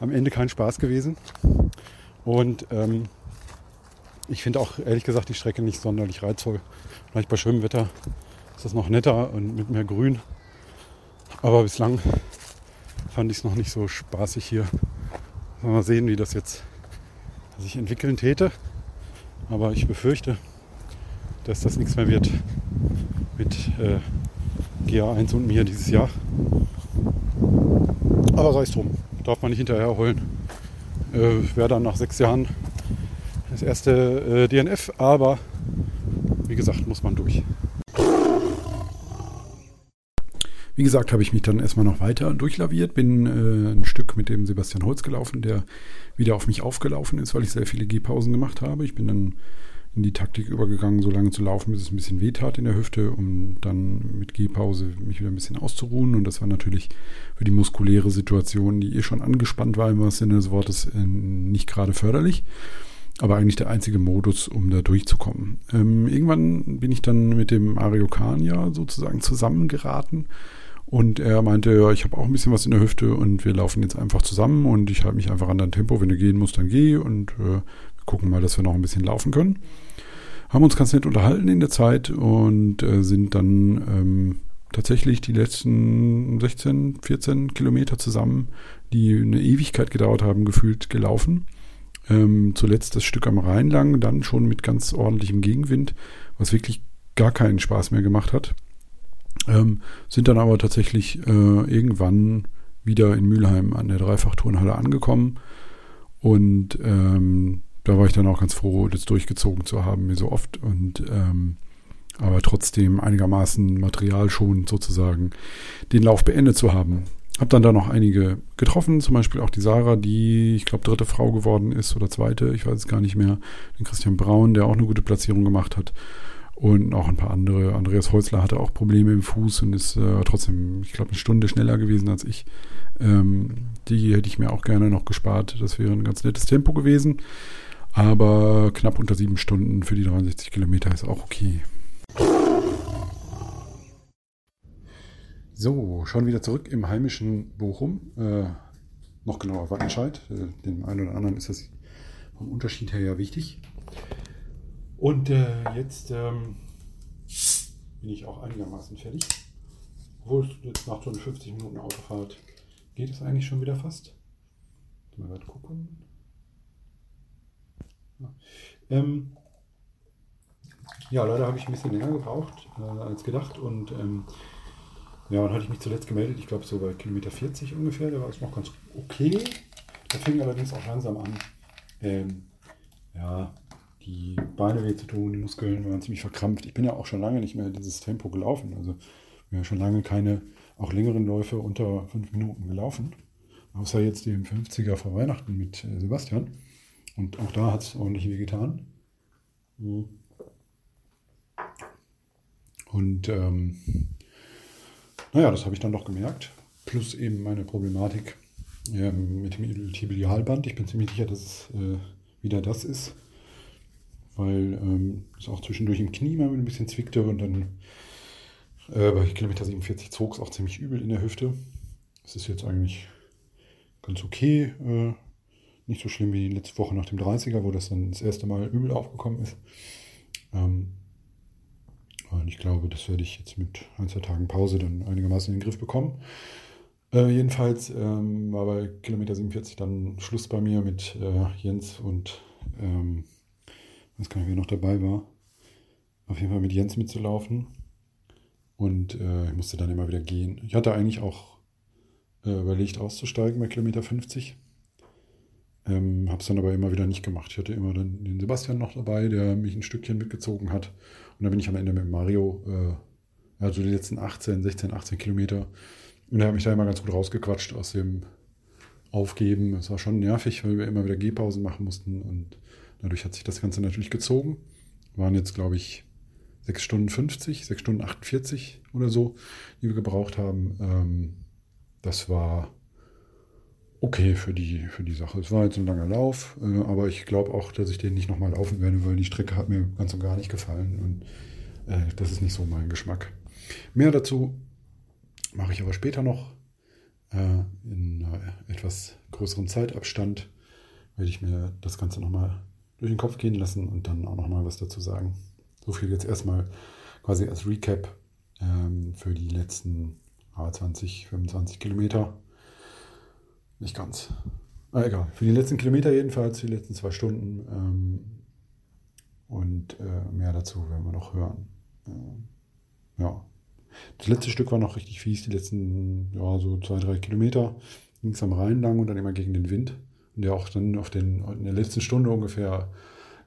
D: am Ende kein Spaß gewesen. Und ähm, ich finde auch ehrlich gesagt die Strecke nicht sonderlich reizvoll. Vielleicht bei schönem Wetter ist das noch netter und mit mehr Grün. Aber bislang fand ich es noch nicht so spaßig hier. Mal sehen, wie das jetzt sich entwickeln täte. Aber ich befürchte, dass das nichts mehr wird mit äh, GA1 und mir dieses Jahr. Aber sei es drum, darf man nicht hinterher holen. Äh, Wäre dann nach sechs Jahren das erste äh, DNF, aber wie gesagt, muss man durch. Wie gesagt, habe ich mich dann erstmal noch weiter durchlaviert, bin äh, ein Stück mit dem Sebastian Holz gelaufen, der wieder auf mich aufgelaufen ist, weil ich sehr viele Gehpausen gemacht habe. Ich bin dann in die Taktik übergegangen, so lange zu laufen, bis es ein bisschen weh tat in der Hüfte, um dann mit Gehpause mich wieder ein bisschen auszuruhen. Und das war natürlich für die muskuläre Situation, die eh schon angespannt war, im wahrsten Sinne des Wortes, äh, nicht gerade förderlich. Aber eigentlich der einzige Modus, um da durchzukommen. Ähm, irgendwann bin ich dann mit dem Ario Khan ja sozusagen zusammengeraten und er meinte, ja, ich habe auch ein bisschen was in der Hüfte und wir laufen jetzt einfach zusammen und ich halte mich einfach an dein Tempo. Wenn du gehen musst, dann geh und äh, gucken mal, dass wir noch ein bisschen laufen können. Haben uns ganz nett unterhalten in der Zeit und äh, sind dann ähm, tatsächlich die letzten 16, 14 Kilometer zusammen, die eine Ewigkeit gedauert haben, gefühlt gelaufen. Ähm, zuletzt das Stück am Rhein lang, dann schon mit ganz ordentlichem Gegenwind, was wirklich gar keinen Spaß mehr gemacht hat. Ähm, sind dann aber tatsächlich äh, irgendwann wieder in Mülheim an der Dreifachturnhalle angekommen. Und ähm, da war ich dann auch ganz froh, das durchgezogen zu haben, wie so oft. Und ähm, aber trotzdem einigermaßen materialschonend sozusagen den Lauf beendet zu haben. Hab dann da noch einige getroffen, zum Beispiel auch die Sarah, die, ich glaube, dritte Frau geworden ist oder zweite, ich weiß es gar nicht mehr. Den Christian Braun, der auch eine gute Platzierung gemacht hat und noch ein paar andere. Andreas Holzler hatte auch Probleme im Fuß und ist äh, trotzdem, ich glaube, eine Stunde schneller gewesen als ich. Ähm, die hätte ich mir auch gerne noch gespart. Das wäre ein ganz nettes Tempo gewesen. Aber knapp unter sieben Stunden für die 63 Kilometer ist auch okay. So, schon wieder zurück im heimischen Bochum. Äh, noch genauer Wattenscheid. Äh, dem einen oder anderen ist das vom Unterschied her ja wichtig. Und äh, jetzt ähm, bin ich auch einigermaßen fertig. Obwohl jetzt nach so 50 Minuten Autofahrt geht es eigentlich schon wieder fast. Mal gucken. Ja. Ähm, ja, leider habe ich ein bisschen länger gebraucht äh, als gedacht und ähm, ja, dann hatte ich mich zuletzt gemeldet, ich glaube so bei Kilometer 40 ungefähr, da war es noch ganz okay. Da fing allerdings auch langsam an, ähm, ja, die Beine weh zu tun, die Muskeln waren ziemlich verkrampft. Ich bin ja auch schon lange nicht mehr dieses Tempo gelaufen, also ja schon lange keine auch längeren Läufe unter fünf Minuten gelaufen. Außer jetzt den 50er vor Weihnachten mit äh, Sebastian. Und auch da hat es ordentlich weh getan. Und ähm, naja, das habe ich dann doch gemerkt. Plus eben meine Problematik ähm, mit dem Tibialband. Ich bin ziemlich sicher, dass es äh, wieder das ist. Weil ähm, es auch zwischendurch im Knie mal ein bisschen zwickte und dann äh, bei Kilometer 47 zog es auch ziemlich übel in der Hüfte. Es ist jetzt eigentlich ganz okay. Äh, nicht so schlimm wie letzte Woche nach dem 30er, wo das dann das erste Mal übel aufgekommen ist. Ähm, und ich glaube, das werde ich jetzt mit ein, zwei Tagen Pause dann einigermaßen in den Griff bekommen. Äh, jedenfalls ähm, war bei Kilometer 47 dann Schluss bei mir mit äh, Jens und ähm, weiß gar nicht, wer noch dabei war. Auf jeden Fall mit Jens mitzulaufen. Und äh, ich musste dann immer wieder gehen. Ich hatte eigentlich auch äh, überlegt, auszusteigen bei Kilometer 50. Ähm, habe es dann aber immer wieder nicht gemacht. Ich hatte immer dann den Sebastian noch dabei, der mich ein Stückchen mitgezogen hat. Und dann bin ich am Ende mit Mario, äh, also die letzten 18, 16, 18 Kilometer. Und er hat mich da immer ganz gut rausgequatscht aus dem Aufgeben. Es war schon nervig, weil wir immer wieder Gehpausen machen mussten. Und dadurch hat sich das Ganze natürlich gezogen. Waren jetzt, glaube ich, 6 Stunden 50, 6 Stunden 48 oder so, die wir gebraucht haben. Ähm, das war okay für die, für die Sache. Es war jetzt ein langer Lauf, äh, aber ich glaube auch, dass ich den nicht nochmal laufen werde, weil die Strecke hat mir ganz und gar nicht gefallen und äh, das ist nicht so mein Geschmack. Mehr dazu mache ich aber später noch. Äh, in etwas größerem Zeitabstand werde ich mir das Ganze nochmal durch den Kopf gehen lassen und dann auch nochmal was dazu sagen. So viel jetzt erstmal quasi als Recap ähm, für die letzten 20, 25 Kilometer. Nicht ganz. Ah, egal. Für die letzten Kilometer jedenfalls, die letzten zwei Stunden. Ähm, und äh, mehr dazu werden wir noch hören. Ähm, ja. Das letzte Stück war noch richtig fies. Die letzten, ja, so zwei, drei Kilometer ging es am Rhein lang und dann immer gegen den Wind. Und der auch dann auf den, in der letzten Stunde ungefähr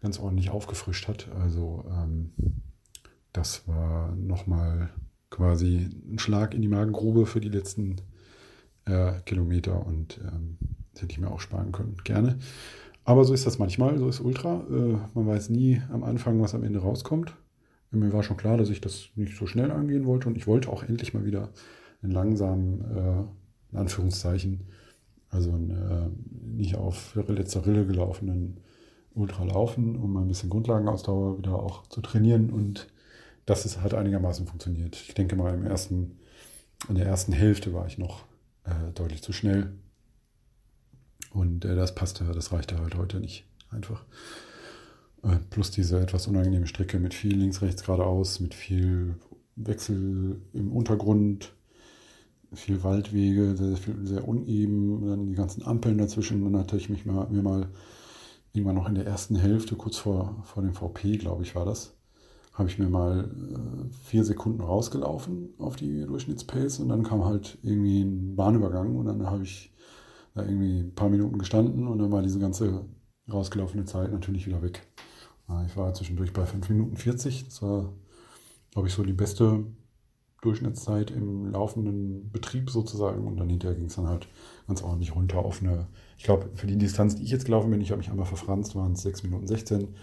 D: ganz ordentlich aufgefrischt hat. Also ähm, das war nochmal quasi ein Schlag in die Magengrube für die letzten äh, Kilometer und ähm, hätte ich mir auch sparen können, gerne. Aber so ist das manchmal, so ist Ultra. Äh, man weiß nie am Anfang, was am Ende rauskommt. Mir war schon klar, dass ich das nicht so schnell angehen wollte und ich wollte auch endlich mal wieder einen langsamen, äh, in Anführungszeichen, also einen, äh, nicht auf letzter Rille gelaufenen Ultra laufen, um mal ein bisschen Grundlagenausdauer wieder auch zu trainieren und das ist, hat einigermaßen funktioniert. Ich denke mal, im ersten, in der ersten Hälfte war ich noch äh, deutlich zu schnell. Und äh, das passte, das reichte halt heute nicht einfach. Äh, plus diese etwas unangenehme Strecke mit viel links, rechts, geradeaus, mit viel Wechsel im Untergrund, viel Waldwege, sehr, sehr uneben, dann die ganzen Ampeln dazwischen. Dann hatte ich mich mal, mir mal irgendwann noch in der ersten Hälfte, kurz vor, vor dem VP, glaube ich, war das, habe ich mir mal äh, vier Sekunden rausgelaufen auf die Durchschnittspace und dann kam halt irgendwie ein Bahnübergang und dann habe ich da irgendwie ein paar Minuten gestanden und dann war diese ganze rausgelaufene Zeit natürlich wieder weg. Ich war zwischendurch bei 5 Minuten 40. Das war, glaube ich, so die beste Durchschnittszeit im laufenden Betrieb sozusagen. Und dann hinterher ging es dann halt ganz ordentlich runter auf eine, ich glaube, für die Distanz, die ich jetzt gelaufen bin, ich habe mich einmal verfranst, waren es 6 Minuten 16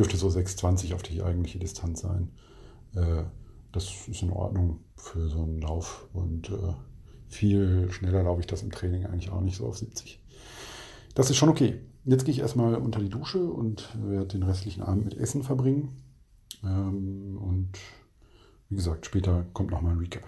D: dürfte so 6,20 auf die eigentliche Distanz sein. Äh, das ist in Ordnung für so einen Lauf und äh, viel schneller laufe ich das im Training eigentlich auch nicht so auf 70. Das ist schon okay. Jetzt gehe ich erstmal unter die Dusche und werde den restlichen Abend mit Essen verbringen. Ähm, und wie gesagt, später kommt nochmal ein Recap.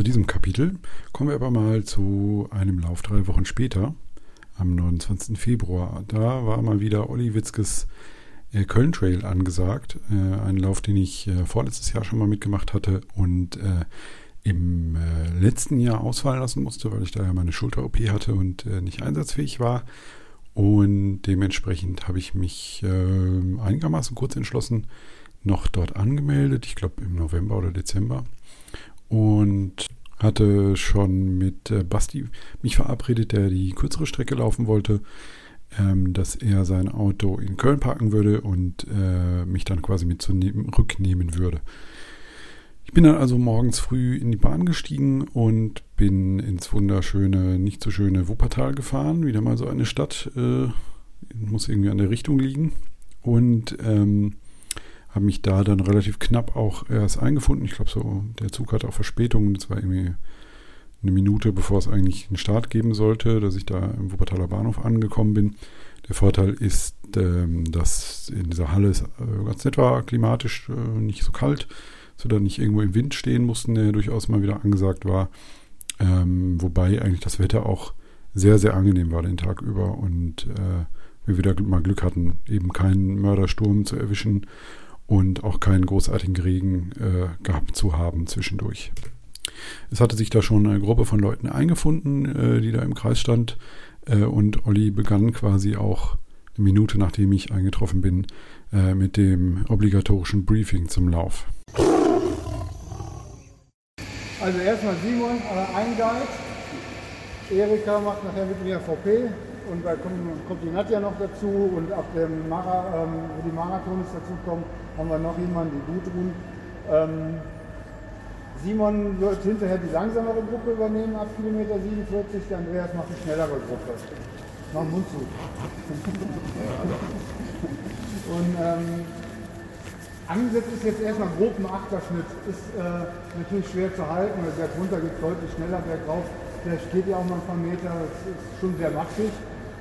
D: Zu diesem Kapitel. Kommen wir aber mal zu einem Lauf drei Wochen später, am 29. Februar. Da war mal wieder Olli Witzkes äh, Köln Trail angesagt. Äh, ein Lauf, den ich äh, vorletztes Jahr schon mal mitgemacht hatte und im letzten Jahr ausfallen lassen musste, weil ich da ja meine Schulter-OP hatte und nicht einsatzfähig war. Und dementsprechend habe ich mich äh, einigermaßen kurz entschlossen, noch dort angemeldet. Ich glaube im November oder Dezember. Und hatte schon mit äh, Basti mich verabredet, der die kürzere Strecke laufen wollte, ähm, dass er sein Auto in Köln parken würde und äh, mich dann quasi mit zurücknehmen würde. Ich bin dann also morgens früh in die Bahn gestiegen und bin ins wunderschöne, nicht so schöne Wuppertal gefahren. Wieder mal so eine Stadt, äh, muss irgendwie an der Richtung liegen. Und ähm, habe mich da dann relativ knapp auch erst eingefunden. Ich glaube, so der Zug hatte auch Verspätung. Das war irgendwie eine Minute, bevor es eigentlich einen Start geben sollte, dass ich da im Wuppertaler Bahnhof angekommen bin. Der Vorteil ist, ähm, dass in dieser Halle es äh, ganz nett war, klimatisch äh, nicht so kalt so dann nicht irgendwo im Wind stehen mussten, der durchaus mal wieder angesagt war. Ähm, wobei eigentlich das Wetter auch sehr, sehr angenehm war den Tag über und äh, wir wieder mal Glück hatten, eben keinen Mördersturm zu erwischen und auch keinen großartigen Regen äh, gehabt zu haben zwischendurch. Es hatte sich da schon eine Gruppe von Leuten eingefunden, äh, die da im Kreis stand äh, und Olli begann quasi auch eine Minute nachdem ich eingetroffen bin äh, mit dem obligatorischen Briefing zum Lauf.
E: Also erstmal Simon, äh, ein Guide. Erika macht nachher mit mir VP und da kommt, kommt die Nadja noch dazu und ab dem Mara, ähm, die Marathons dazukommen, haben wir noch jemanden, die Gudrun. Ähm, Simon wird hinterher die langsamere Gruppe übernehmen ab Kilometer 47, der Andreas macht die schnellere Gruppe. Mach Mund zu. und ähm, Angesetzt ist jetzt erstmal grob ein Achterschnitt. Ist äh, natürlich schwer zu halten, weil der drunter geht deutlich schneller, bergauf. Der steht ja auch mal ein paar Meter, das ist schon sehr matschig.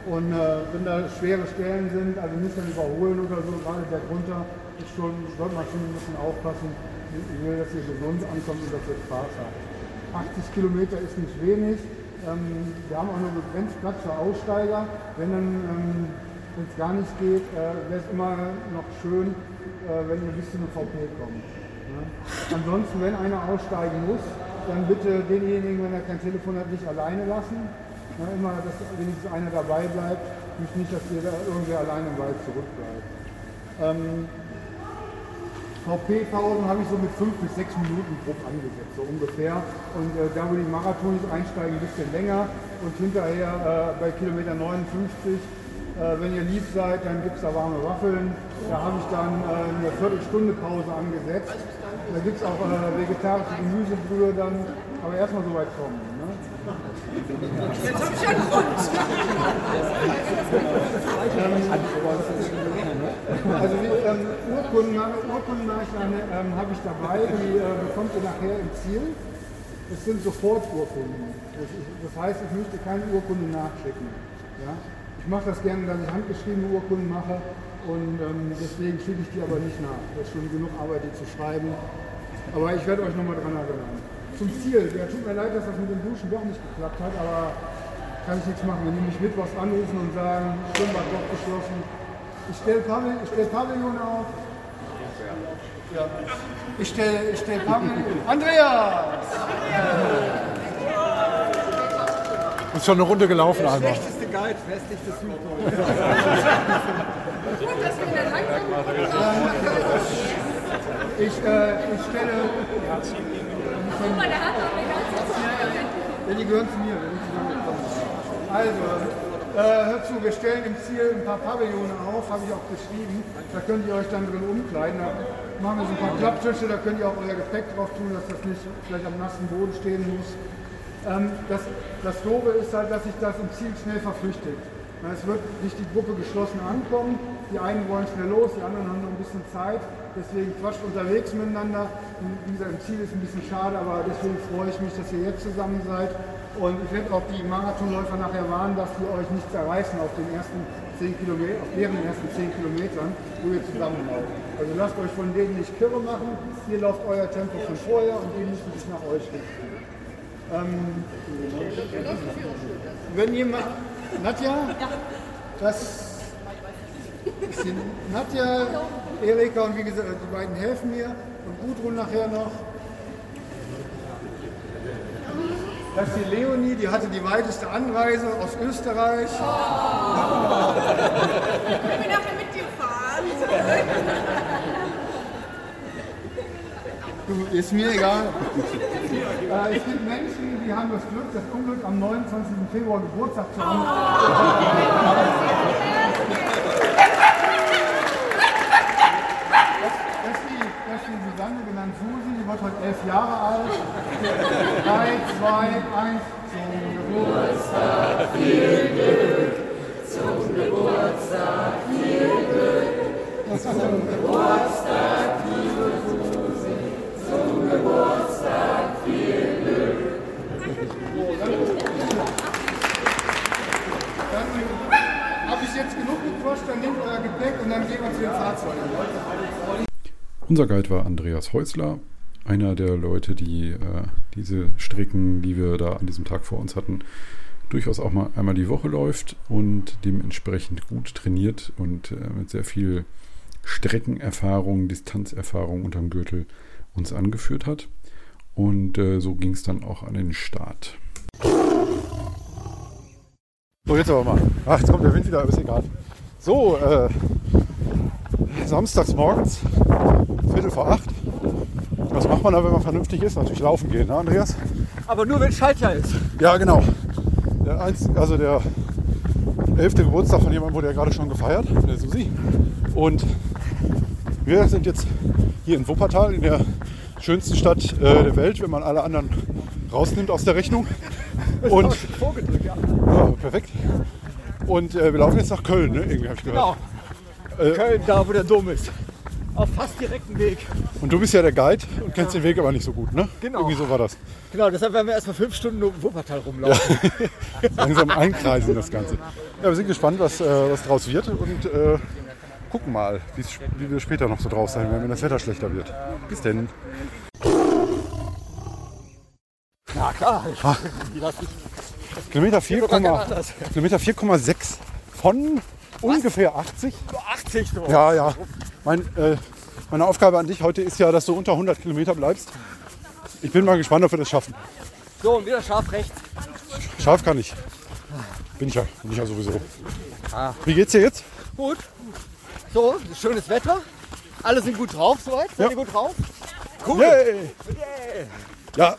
E: Und äh, wenn da schwere Stellen sind, also nicht dann überholen oder so, gerade der drunter, ist schon, ein bisschen aufpassen. Ich will, dass ihr gesund ankommt und dass ihr Spaß habt. 80 Kilometer ist nicht wenig. Ähm, wir haben auch nur begrenzt Platz für Aussteiger. Wenn dann ähm, es gar nicht geht, äh, wäre es immer noch schön, äh, wenn ihr bis zu einer VP kommt. Ne? Ansonsten, wenn einer aussteigen muss, dann bitte denjenigen, wenn er kein Telefon hat, nicht alleine lassen. Ne? Immer, dass wenigstens einer dabei bleibt, nicht, dass jeder irgendwie alleine im Wald zurückbleibt. Ähm, VP-Pausen habe ich so mit fünf bis sechs Minuten grob angesetzt, so ungefähr. Und äh, da, wo die Marathonis einsteigen, ein bisschen länger. Und hinterher äh, bei Kilometer 59 äh, wenn ihr lieb seid, dann gibt es da warme Waffeln. Da habe ich dann äh, eine Viertelstunde Pause angesetzt. Da gibt es auch äh, vegetarische Gemüsebrühe dann, aber erstmal so weit kommen. Ne? Jetzt habe ich einen Grund. also die ähm, Urkunden, Urkundennachschläge ähm, habe ich dabei, die äh, bekommt ihr nachher im Ziel. Es sind Soforturkunden. Das, das heißt, ich möchte keine Urkunden nachschicken. Ja? Ich mache das gerne, dass ich handgeschriebene Urkunden mache und ähm, deswegen schicke ich die aber nicht nach. Das ist schon genug Arbeit, die zu schreiben. Aber ich werde euch nochmal dran erinnern. Zum Ziel. Ja, tut mir leid, dass das mit dem Duschen doch nicht geklappt hat, aber kann ich nichts machen. Wenn die mich mittwochs anrufen und sagen, Schwimmbad doch geschlossen. Ich stelle Pavillon, stell Pavillon auf. Ja. Ich stelle ich stell Pavillon. Andreas!
F: Ist schon eine Runde gelaufen
E: Der
F: einmal.
E: schlechteste Guide westlich des Südpols.
G: Gut, dass wir in der langsamen
E: Ich, äh, ich stelle.
G: Guck mal, der hat noch eine ganze Zeit.
E: Ja, die gehören zu mir, wenn ich zusammengekommen bin. Also, äh, hört zu, wir stellen im Ziel ein paar Pavillone auf, habe ich auch beschrieben. Da könnt ihr euch dann drin umkleiden. Da machen wir so ein paar Klapptische, da könnt ihr auch euer Gepäck drauf tun, dass das nicht vielleicht am nassen Boden stehen muss. Ähm, das, das Doofe ist halt, dass sich das im Ziel schnell verflüchtigt. Es wird nicht die Gruppe geschlossen ankommen. Die einen wollen schnell los, die anderen haben noch ein bisschen Zeit. Deswegen quatscht unterwegs miteinander. Wie gesagt, im Ziel ist ein bisschen schade, aber deswegen freue ich mich, dass ihr jetzt zusammen seid. Und ich werde auch die Marathonläufer nachher warnen, dass die euch nicht zerreißen auf den ersten 10 Kilometer, auf deren ersten 10 Kilometern, wo ihr zusammenlauft. Also lasst euch von denen nicht kirre machen. Ihr lauft euer Tempo von vorher und die müssen sich nach euch richten. Ähm, wenn jemand. Nadja? Das ist Nadja, Erika und wie gesagt, die beiden helfen mir und Gudrun nachher noch. Das ist die Leonie, die hatte die weiteste Anreise aus Österreich.
H: Ich bin nachher mitgefahren.
E: Du, ist mir egal. äh, es gibt Menschen, die haben das Glück, das Unglück am 29. Februar Geburtstag zu haben. Das, das, ist die Susanne, genannt Susi, die wird heute elf Jahre alt. Drei, zwei, eins, zum Geburtstag. Dann habe ich jetzt genug gequatscht, dann nehmt euer Gepäck und dann gehen wir zu den Fahrzeugen.
I: Unser Guide war Andreas Häusler, einer der Leute, die äh, diese Strecken, die wir da an diesem Tag vor uns hatten, durchaus auch mal einmal die Woche läuft und dementsprechend gut trainiert und äh, mit sehr viel Streckenerfahrung, Distanzerfahrung unterm Gürtel uns angeführt hat. Und äh, so ging es dann auch an den Start.
D: So, jetzt aber mal. Ach, jetzt kommt der Wind wieder, aber ist egal. So, äh, samstags morgens, Viertel vor acht. Was macht man da, wenn man vernünftig ist? Natürlich laufen gehen, ne, Andreas?
J: Aber nur wenn Schaltjahr ist.
D: Ja, genau. Der einz, also der elfte Geburtstag von jemandem wurde ja gerade schon gefeiert, der Susi. Und wir sind jetzt hier in Wuppertal, in der schönsten Stadt äh, der Welt, wenn man alle anderen rausnimmt aus der Rechnung. Und
J: Vorgedrückt, ja.
D: ja, perfekt. Und äh, wir laufen jetzt nach Köln, ne? Irgendwie habe ich gehört.
J: Genau. Köln, da wo der Dom ist. Auf fast direkten Weg.
D: Und du bist ja der Guide und kennst den Weg aber nicht so gut, ne?
J: Genau.
D: Irgendwie so war das.
J: Genau, deshalb werden wir erstmal fünf Stunden um Wuppertal rumlaufen.
D: Langsam einkreisen das Ganze. Ja, wir sind gespannt, was, äh, was draus wird und äh, gucken mal, wie wir später noch so drauf sein werden, wenn das Wetter schlechter wird. Bis denn.
J: Ja, klar. Wie das nicht.
D: Kilometer
J: doch gar kein
D: 4,6
J: anders.
D: Kilometer 4,6 von ungefähr 80.
J: Nur 80 so.
D: Ja, ja. Mein, äh, meine Aufgabe an dich heute ist ja, dass du unter 100 Kilometer bleibst. Ich bin mal gespannt, ob wir das schaffen.
J: So, und wieder scharf rechts.
D: Scharf kann ich. Bin ich ja, bin ich ja sowieso. Wie geht's dir jetzt?
J: Gut. So, schönes Wetter. Alle sind gut drauf soweit. Seid
D: Ja.
J: ihr gut drauf? Cool.
D: Yay! Ja,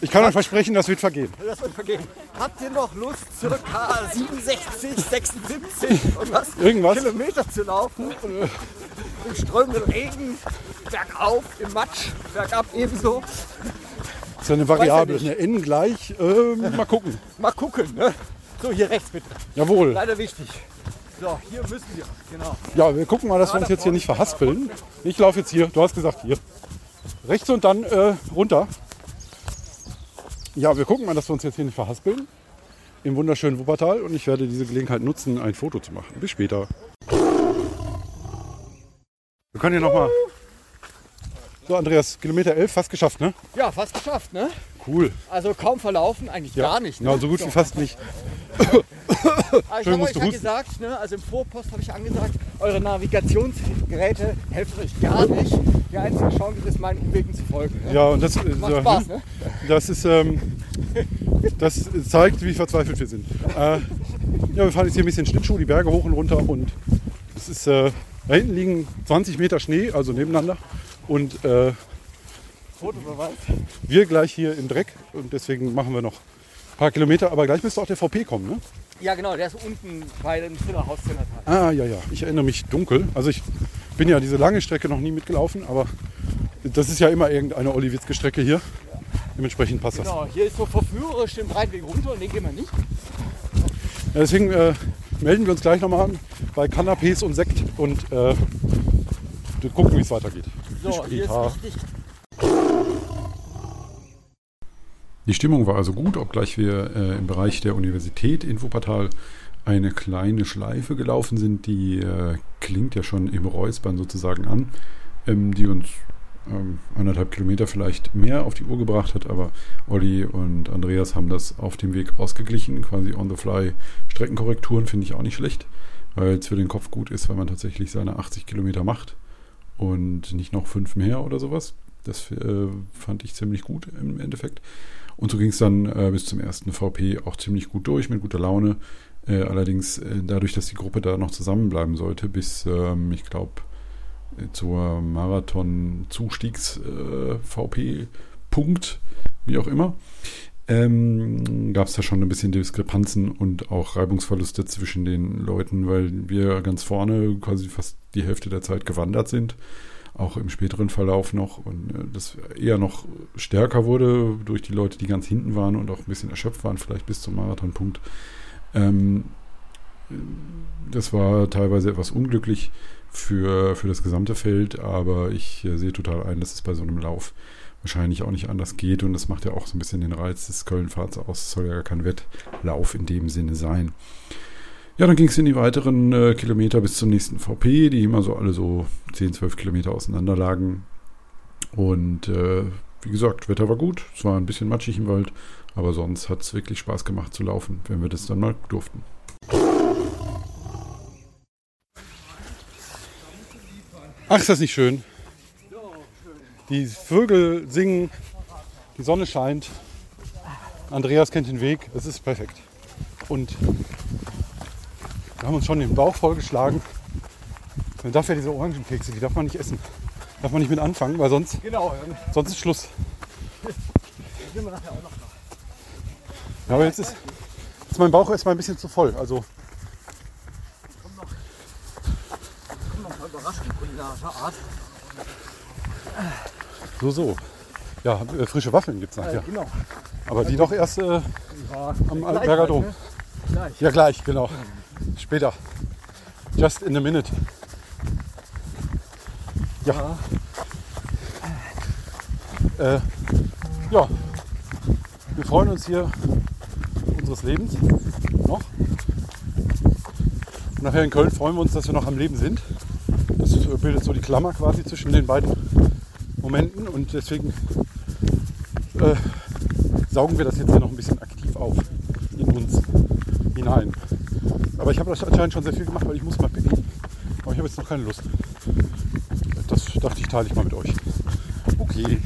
D: ich kann euch versprechen, das wird vergehen.
J: Das wird vergehen. Habt ihr noch Lust, circa 67, 76 und was
D: Irgendwas?
J: Kilometer zu laufen? Im strömenden Regen, bergauf, im Matsch, bergab ebenso.
D: Das ist ja eine Variable,
J: ja
D: eine N gleich. Ähm, mal gucken.
J: Mal gucken. Ne? So, hier rechts bitte.
D: Jawohl.
J: Leider wichtig. So, hier müssen wir. Genau.
D: Ja, wir gucken mal, dass wir uns jetzt hier nicht verhaspeln. Ich laufe jetzt hier. Du hast gesagt hier. Rechts und dann äh, runter. Ja, wir gucken mal, dass wir uns jetzt hier nicht verhaspeln. Im wunderschönen Wuppertal. Und ich werde diese Gelegenheit nutzen, ein Foto zu machen. Bis später. Wir können hier nochmal. So, Andreas, Kilometer 11, fast geschafft, ne?
J: Ja, fast geschafft, ne?
D: Cool.
J: Also kaum verlaufen, eigentlich gar nicht. Ne?
D: Ja, so gut wie fast nicht.
J: Aber ich habe euch ja gesagt, ne, also im Vorpost habe ich angesagt, eure Navigationsgeräte helfen euch gar nicht. Die einzige Chance ist, meinen Umwegen zu folgen. Ne?
D: Ja, und das, äh,
J: Macht
D: ja,
J: Spaß, ne?
D: das ist, ähm, das zeigt, wie verzweifelt wir sind. Äh, ja, wir fahren jetzt hier ein bisschen Schlittschuh, die Berge hoch und runter und es ist, äh, da hinten liegen 20 Meter Schnee, also nebeneinander und äh, wir gleich hier im Dreck und deswegen machen wir noch ein paar Kilometer, aber gleich müsste auch der VP kommen, ne?
J: Ja, genau, der ist unten bei dem Zillerhaus Zillertal.
D: Ah, ja, ja, ich erinnere mich dunkel. Also ich bin ja diese lange Strecke noch nie mitgelaufen, aber das ist ja immer irgendeine Olli-Witzke-Strecke hier. Dementsprechend passt das.
J: Genau, hier ist so verführerisch den Breitweg runter und den gehen wir nicht.
D: Ja, deswegen äh, melden wir uns gleich nochmal an bei Canapés und Sekt und äh, wir gucken, wie es weitergeht.
J: So,
I: Die Stimmung war also gut, obgleich wir äh, im Bereich der Universität in Wuppertal eine kleine Schleife gelaufen sind, die äh, klingt ja schon im Räuspern sozusagen an, ähm, die uns
D: ähm, anderthalb Kilometer vielleicht mehr auf die Uhr gebracht hat, aber Olli und Andreas haben das auf dem Weg ausgeglichen, quasi on the fly. Streckenkorrekturen finde ich auch nicht schlecht, weil es für den Kopf gut ist, wenn man tatsächlich seine 80 Kilometer macht und nicht noch fünf mehr oder sowas. Das äh, fand ich ziemlich gut im Endeffekt. Und so ging es dann äh, bis zum ersten VP auch ziemlich gut durch, mit guter Laune. Äh, allerdings äh, dadurch, dass die Gruppe da noch zusammenbleiben sollte, bis ähm, ich glaube zur Marathon-Zustiegs-VP-Punkt, wie auch immer, ähm, gab es da schon ein bisschen Diskrepanzen und auch Reibungsverluste zwischen den Leuten, weil wir ganz vorne quasi fast die Hälfte der Zeit gewandert sind, auch im späteren Verlauf noch und äh, das eher noch stärker wurde durch die Leute, die ganz hinten waren und auch ein bisschen erschöpft waren, vielleicht bis zum Marathonpunkt. Ähm, das war teilweise etwas unglücklich für, für das gesamte Feld, aber ich äh, sehe total ein, dass es bei so einem Lauf wahrscheinlich auch nicht anders geht und das macht ja auch so ein bisschen den Reiz des Köln-Fahrts aus. Es soll ja kein Wettlauf in dem Sinne sein. Ja, dann ging es in die weiteren äh, Kilometer bis zum nächsten VP, die immer so alle so 10, 12 Kilometer auseinander lagen. Und äh, wie gesagt, Wetter war gut, es war ein bisschen matschig im Wald, aber sonst hat es wirklich Spaß gemacht zu laufen, wenn wir das dann mal durften.
F: Ach, ist das nicht schön? Die Vögel singen, die Sonne scheint. Andreas kennt den Weg, es ist perfekt. Und wir haben uns schon den Bauch vollgeschlagen. Man darf ja diese Orangenkekse, die darf man nicht essen. Darf man nicht mit anfangen, weil sonst,
J: Genau,
F: sonst ist Schluss. Ja, aber jetzt ist, ist mein Bauch erstmal ein bisschen zu voll. Also so, so. Ja, äh, frische Waffeln gibt es nachher.
J: Genau.
F: Aber die doch erst äh, am Altenberger Dom.
J: ne? Gleich.
F: Ja, gleich, genau. Später. Just in a minute. Ja. Äh, ja. Wir freuen uns hier unseres Lebens noch. Und nachher in Köln freuen wir uns, dass wir noch am Leben sind. Das bildet so die Klammer quasi zwischen den beiden Momenten und deswegen äh, saugen wir das jetzt hier noch ein bisschen aktiv auf in uns hinein. Aber ich habe das anscheinend schon sehr viel gemacht, weil ich muss mal picken. Aber ich habe jetzt noch keine Lust. Das dachte ich, teile ich mal mit euch. Okay.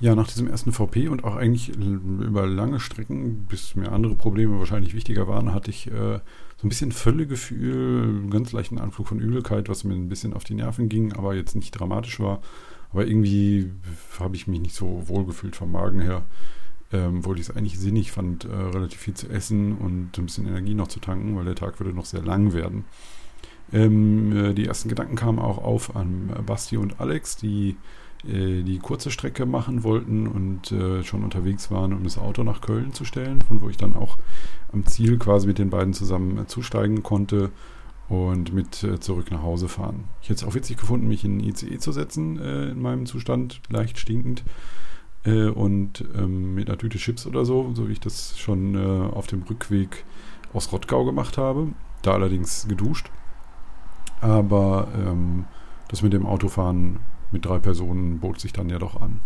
D: Ja, nach diesem ersten VP und auch eigentlich über lange Strecken, bis mir andere Probleme wahrscheinlich wichtiger waren, hatte ich äh, so ein bisschen Völlegefühl, ganz leichten Anflug von Übelkeit, was mir ein bisschen auf die Nerven ging, aber jetzt nicht dramatisch war. Aber irgendwie habe ich mich nicht so wohl gefühlt vom Magen her, ähm, obwohl ich es eigentlich sinnig fand, äh, relativ viel zu essen und ein bisschen Energie noch zu tanken, weil der Tag würde noch sehr lang werden. Ähm, äh, die ersten Gedanken kamen auch auf an äh, Basti und Alex, die äh, die kurze Strecke machen wollten und äh, schon unterwegs waren, um das Auto nach Köln zu stellen, von wo ich dann auch am Ziel quasi mit den beiden zusammen äh, zusteigen konnte und mit zurück nach Hause fahren. Ich hätte es auch witzig gefunden, mich in ICE zu setzen, in meinem Zustand, leicht stinkend. Äh, und ähm, mit einer Tüte Chips oder so, so wie ich das schon äh, auf dem Rückweg aus Rottgau gemacht habe. Da allerdings geduscht. Aber ähm, das mit dem Autofahren mit drei Personen bot sich dann ja doch an.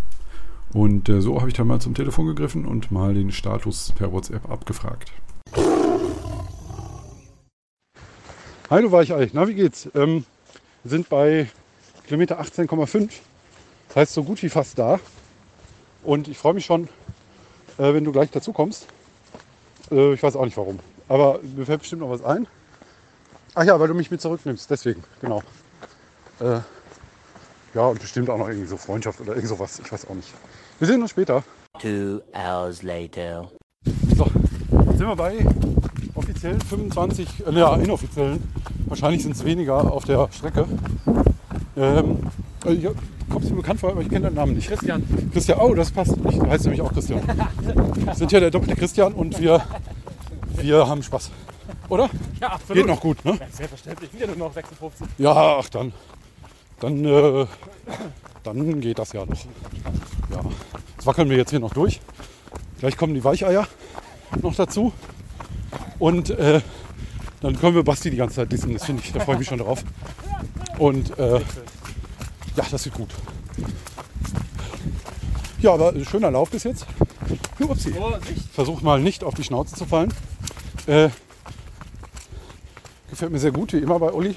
D: Und äh, so habe ich dann mal zum Telefon gegriffen und mal den Status per WhatsApp abgefragt.
F: Hi, du Weichei. Na, wie geht's? Ähm, wir sind bei Kilometer 18,5. Das heißt, so gut wie fast da. Und ich freue mich schon, äh, wenn du gleich dazu kommst. Äh, ich weiß auch nicht warum. Aber mir fällt bestimmt noch was ein. Ach ja, weil du mich mit zurücknimmst. Deswegen, genau. Äh, ja, und bestimmt auch noch irgendwie so Freundschaft oder irgend sowas. Ich weiß auch nicht. Wir sehen uns später.
K: Two hours later.
F: So, sind wir bei offiziell 25, äh, ja, inoffiziellen. Wahrscheinlich sind es weniger auf der Strecke. Ähm, äh, ich, kommst du mir bekannt vor, aber ich kenne deinen Namen nicht.
J: Christian.
F: Christian, oh, das passt. Ich heiße nämlich auch Christian. Wir sind ja der doppelte Christian und wir, wir haben Spaß. Oder?
J: Ja, absolut.
F: Geht noch gut, ne?
J: Ja, selbstverständlich. Wieder nur noch 56.
F: Ja, ach dann. Dann, äh, dann geht das ja noch. Ja. Jetzt wackeln wir jetzt hier noch durch. Gleich kommen die Weicheier noch dazu. Und äh, dann können wir Basti die ganze Zeit dissen. Das finde ich, da freue ich mich schon drauf.
D: Und äh, ja, das sieht gut. Ja, aber schöner Lauf bis jetzt. Upsi. Versuch mal nicht auf die Schnauze zu fallen. Äh, gefällt mir sehr gut, wie immer bei Uli.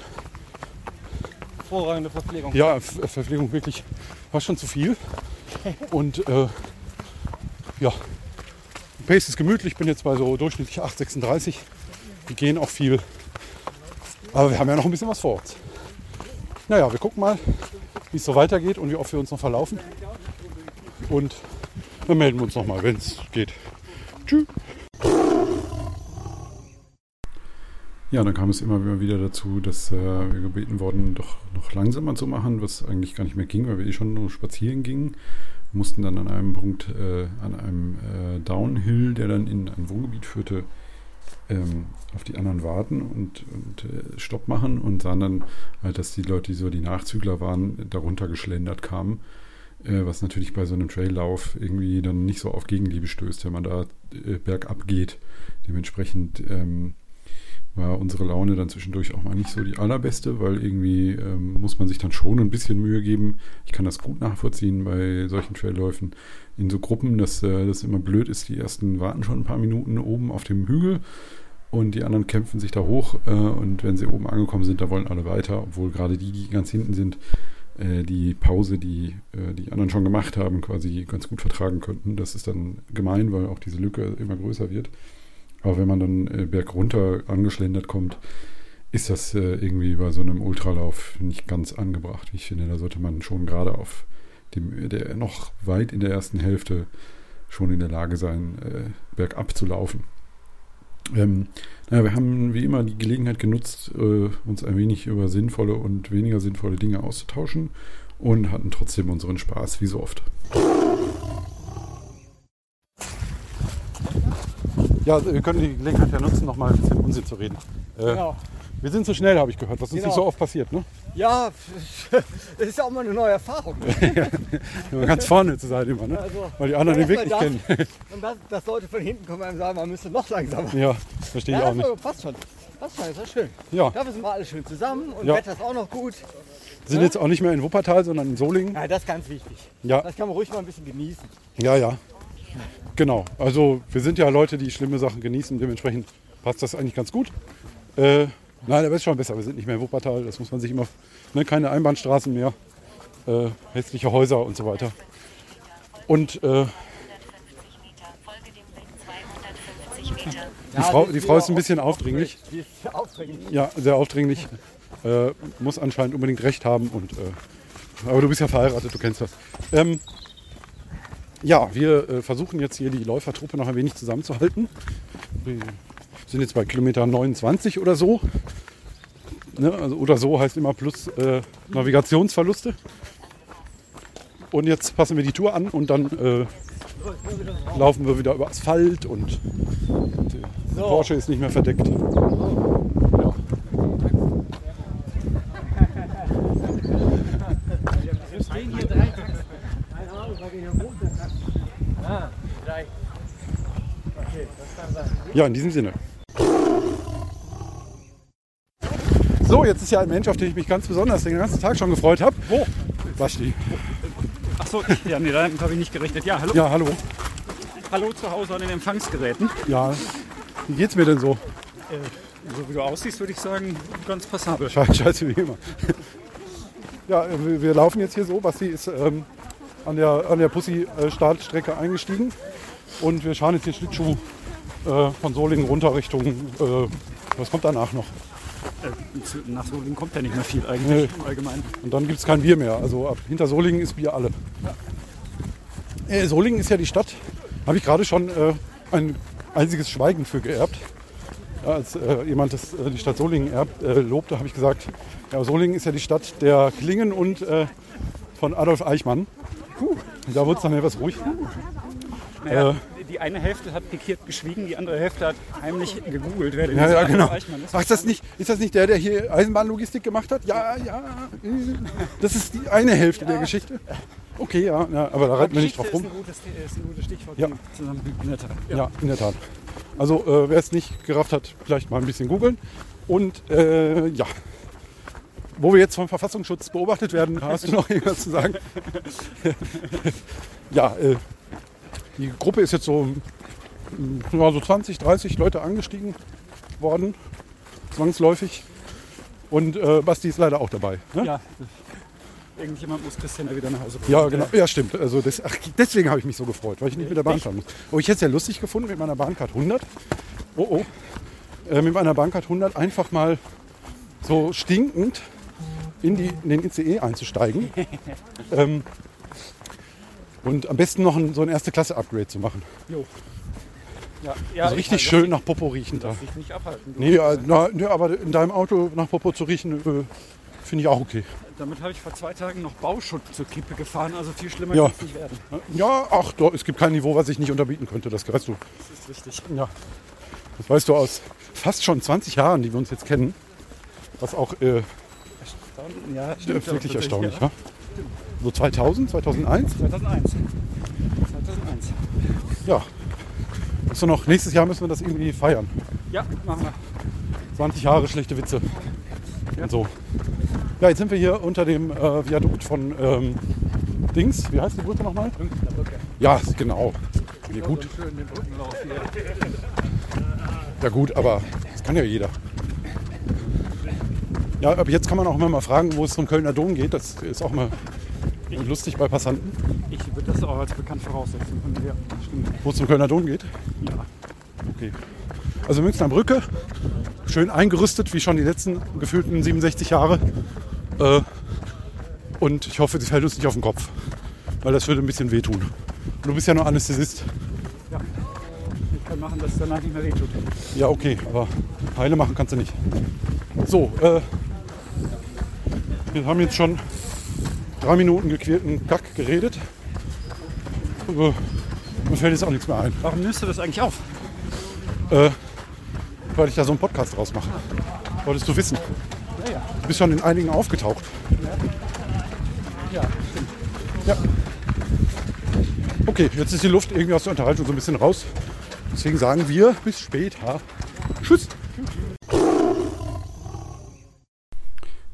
L: Vorragende Verpflegung.
D: Ja, Ver- Verpflegung wirklich war schon zu viel. Und äh, ja, Pace ist gemütlich. Ich bin jetzt bei so durchschnittlich 8,36. Wir gehen auch viel. Aber wir haben ja noch ein bisschen was vor uns. Naja, wir gucken mal, wie es so weitergeht und wie oft wir uns noch verlaufen. Und dann melden wir uns nochmal, wenn es geht. Tschüss.
M: Ja, dann kam es immer wieder dazu, dass äh, wir gebeten wurden, doch noch langsamer zu machen, was eigentlich gar nicht mehr ging, weil wir eh schon nur spazieren gingen. Mussten dann an einem Punkt, äh, an einem äh, Downhill, der dann in ein Wohngebiet führte, ähm, auf die anderen warten und, und äh, Stopp machen und sahen dann halt, dass die Leute, die so die Nachzügler waren, darunter geschlendert kamen. Äh, was natürlich bei so einem Traillauf irgendwie dann nicht so auf Gegenliebe stößt, wenn man da äh, bergab geht. Dementsprechend ähm, war unsere Laune dann zwischendurch auch mal nicht so die allerbeste, weil irgendwie ähm, muss man sich dann schon ein bisschen Mühe geben. Ich kann das gut nachvollziehen bei solchen Trailläufen in so Gruppen, dass äh, das immer blöd ist. Die ersten warten schon ein paar Minuten oben auf dem Hügel und die anderen kämpfen sich da hoch äh, und wenn sie oben angekommen sind, da wollen alle weiter, obwohl gerade die, die ganz hinten sind, äh, die Pause, die äh, die anderen schon gemacht haben, quasi ganz gut vertragen könnten. Das ist dann gemein, weil auch diese Lücke immer größer wird. Aber wenn man dann äh, bergunter angeschlendert kommt, ist das äh, irgendwie bei so einem Ultralauf nicht ganz angebracht. Ich finde, da sollte man schon gerade auf dem, der noch weit in der ersten Hälfte schon in der Lage sein, äh, bergab zu laufen. Ähm, naja, wir haben wie immer die Gelegenheit genutzt, äh, uns ein wenig über sinnvolle und weniger sinnvolle Dinge auszutauschen und hatten trotzdem unseren Spaß, wie so oft.
D: Ja, wir können die Gelegenheit ja nutzen, noch mal ein bisschen Unsinn zu reden. Äh,
J: Genau.
D: Wir sind zu schnell, habe ich gehört, was uns
J: Genau.
D: nicht so oft passiert. Ne?
J: Ja, das ist ja auch mal eine neue Erfahrung.
D: Immer ganz vorne zu sein immer, ne?
J: Also,
D: weil die anderen den Weg nicht
J: das,
D: kennen.
J: Und das, dass Leute von hinten kommen und einem sagen, man müsste noch langsamer.
D: ja, verstehe ich
J: Ja,
D: auch nicht.
J: das passt schon. Passt schon, ist doch schön.
D: Ja.
J: Dafür sind wir alle schön zusammen und
D: Ja.
J: Wetter ist auch noch gut.
D: Sind jetzt auch nicht mehr in Wuppertal, sondern in Solingen.
J: Ja, das ist ganz wichtig.
D: Ja.
J: Das kann man ruhig mal ein bisschen genießen.
D: Ja, ja. Genau. Also wir sind ja Leute, die schlimme Sachen genießen. Dementsprechend passt das eigentlich ganz gut. Äh, nein, aber ist schon besser. Wir sind nicht mehr in Wuppertal. Das muss man sich immer. Ne, keine Einbahnstraßen mehr. Äh, hässliche Häuser und so weiter. Und äh, die, Frau, die Frau ist ein bisschen aufdringlich. Ja, sehr aufdringlich. Äh, muss anscheinend unbedingt recht haben. Und, äh, aber du bist ja verheiratet, du kennst das. Ähm, ja, wir äh, versuchen jetzt hier die Läufertruppe noch ein wenig zusammenzuhalten. Wir sind jetzt bei Kilometer 29 oder so. Ne, also, oder so heißt immer plus äh, Navigationsverluste. Und jetzt passen wir die Tour an und dann äh, laufen wir wieder über Asphalt und der Porsche ist nicht mehr verdeckt. Ja, in diesem Sinne. So, jetzt ist ja ein Mensch, auf den ich mich ganz besonders den ganzen Tag schon gefreut habe. Wo? Basti.
L: Achso, ja, nee, damit habe ich nicht gerechnet. Ja, hallo.
D: Ja, hallo.
L: Hallo zu Hause an den Empfangsgeräten.
D: Ja, wie geht's mir denn so?
L: So wie du aussiehst, würde ich sagen, ganz passabel.
D: Scheiße, scheiße wie immer. Ja, äh, wir, wir laufen jetzt hier so. Basti ist ähm, an der, an der Pussy-Startstrecke eingestiegen. Und wir schauen jetzt hier Schlittschuh äh, von Solingen runter Richtung. Äh, was kommt danach noch?
L: Äh, Nach Solingen kommt ja nicht mehr viel eigentlich im Allgemeinen.
D: Und dann gibt es kein Bier mehr. Also ab hinter Solingen ist Bier alle. Äh, Solingen ist ja die Stadt, habe ich gerade schon äh, ein einziges Schweigen für geerbt. Ja, als äh, jemand das, äh, die Stadt Solingen erbt, äh, lobte, habe ich gesagt, ja, Solingen ist ja die Stadt der Klingen und äh, von Adolf Eichmann. Puh, da wurde es dann etwas ruhig.
L: Naja, die eine Hälfte hat pikiert geschwiegen, die andere Hälfte hat heimlich gegoogelt, wer
D: Ja, ja, genau.
L: Ist.
D: Ach, ist das, nicht, ist das nicht der, der hier Eisenbahnlogistik gemacht hat? Ja, ja. Das ist die eine Hälfte der Geschichte. Okay, ja, ja aber da reiten wir nicht drauf rum.
L: Ist ein gutes, ist ein gutes Stichwort.
D: Ja.
L: In der Tat.
D: Ja, in der Tat. Also äh, wer es nicht gerafft hat, vielleicht mal ein bisschen googeln. Und äh, ja, wo wir jetzt vom Verfassungsschutz beobachtet werden, hast du noch irgendwas zu sagen? ja, äh, die Gruppe ist jetzt so, mm, ja, so 20, 30 Leute angestiegen worden, zwangsläufig. Und äh, Basti ist leider auch dabei. Ne?
L: Ja, irgendjemand muss Christian wieder nach Hause bringen.
D: Ja, genau. Ja, stimmt. Also das, ach, deswegen habe ich mich so gefreut, weil ich nicht mit der Bahn fahren muss. Oh, ich hätte es ja lustig gefunden mit meiner Bahncard 100. Oh, oh. Äh, mit meiner Bahncard 100 einfach mal so stinkend in, die, in den ICE einzusteigen. ähm, und am besten noch ein, so ein Erste-Klasse-Upgrade zu machen.
L: Jo. Ja, ja,
D: Also
L: ich
D: richtig schön nach Popo riechend da.
L: Dich nicht abhalten.
D: Nee, ja, na, nee, aber in deinem Auto nach Popo zu riechen, äh, finde ich auch okay.
L: Damit habe ich vor zwei Tagen noch Bauschutt zur Kippe gefahren, also viel schlimmer
D: Ja.
L: kann es nicht werden.
D: Ja, ach, doch, es gibt kein Niveau, was ich nicht unterbieten könnte, das weißt du.
L: Das ist richtig.
D: Ja. Das weißt du aus fast schon 20 Jahren, die wir uns jetzt kennen. Was auch äh,
L: Ja,
D: ist wirklich erstaunlich, ja? So 2000, 2001?
L: 2001. 2001.
D: Ja. Doch noch, nächstes Jahr müssen wir das irgendwie feiern.
L: Ja, machen wir.
D: 20 Jahre schlechte Witze. Und so. Ja, jetzt sind wir hier unter dem äh, Viadukt von ähm, Dings. Wie heißt die Brücke nochmal? Ja, genau. Ja, gut. Ja gut, aber das kann ja jeder. Ja, aber jetzt kann man auch immer mal fragen, wo es zum Kölner Dom geht. Das ist auch mal lustig bei Passanten.
L: Ich würde das auch als bekannt voraussetzen. Ja.
D: Wo es zum Kölner Dom geht?
L: Ja.
D: Okay. Also Münchner Brücke, schön eingerüstet, wie schon die letzten gefühlten 67 Jahre. Äh, und ich hoffe, sie fällt uns nicht auf den Kopf, weil das würde ein bisschen wehtun. Und du bist ja nur Anästhesist.
L: Ich kann machen, dass es danach nicht mehr wehtut.
D: Ja, okay, aber heile machen kannst du nicht. So, äh, wir haben jetzt schon drei Minuten gequälten Kack geredet. Äh, mir fällt jetzt auch nichts mehr ein.
L: Warum nimmst du das eigentlich auf?
D: Äh, weil ich da so einen Podcast draus mache. Wolltest du wissen?
L: Ja, ja.
D: Du bist schon in einigen aufgetaucht.
L: Ja, stimmt.
D: Ja. Okay, jetzt ist die Luft irgendwie aus der Unterhaltung so ein bisschen raus. Deswegen sagen wir bis später. Tschüss.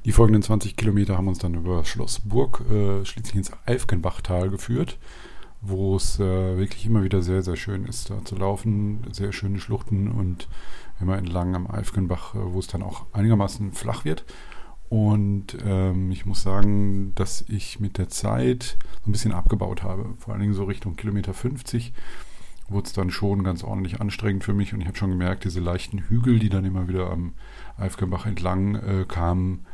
D: Die folgenden 20 Kilometer haben uns dann über Schloss Burg äh, schließlich ins Eifgenbachtal geführt, wo es äh, wirklich immer wieder sehr, sehr schön ist, da zu laufen. Sehr schöne Schluchten und immer entlang am Eifgenbach, äh, wo es dann auch einigermaßen flach wird. Und ähm, ich muss sagen, dass ich mit der Zeit so ein bisschen abgebaut habe. Vor allen Dingen so Richtung Kilometer 50 wurde es dann schon ganz ordentlich anstrengend für mich. Und ich habe schon gemerkt, diese leichten Hügel, die dann immer wieder am Eifgenbach entlang äh, kamen,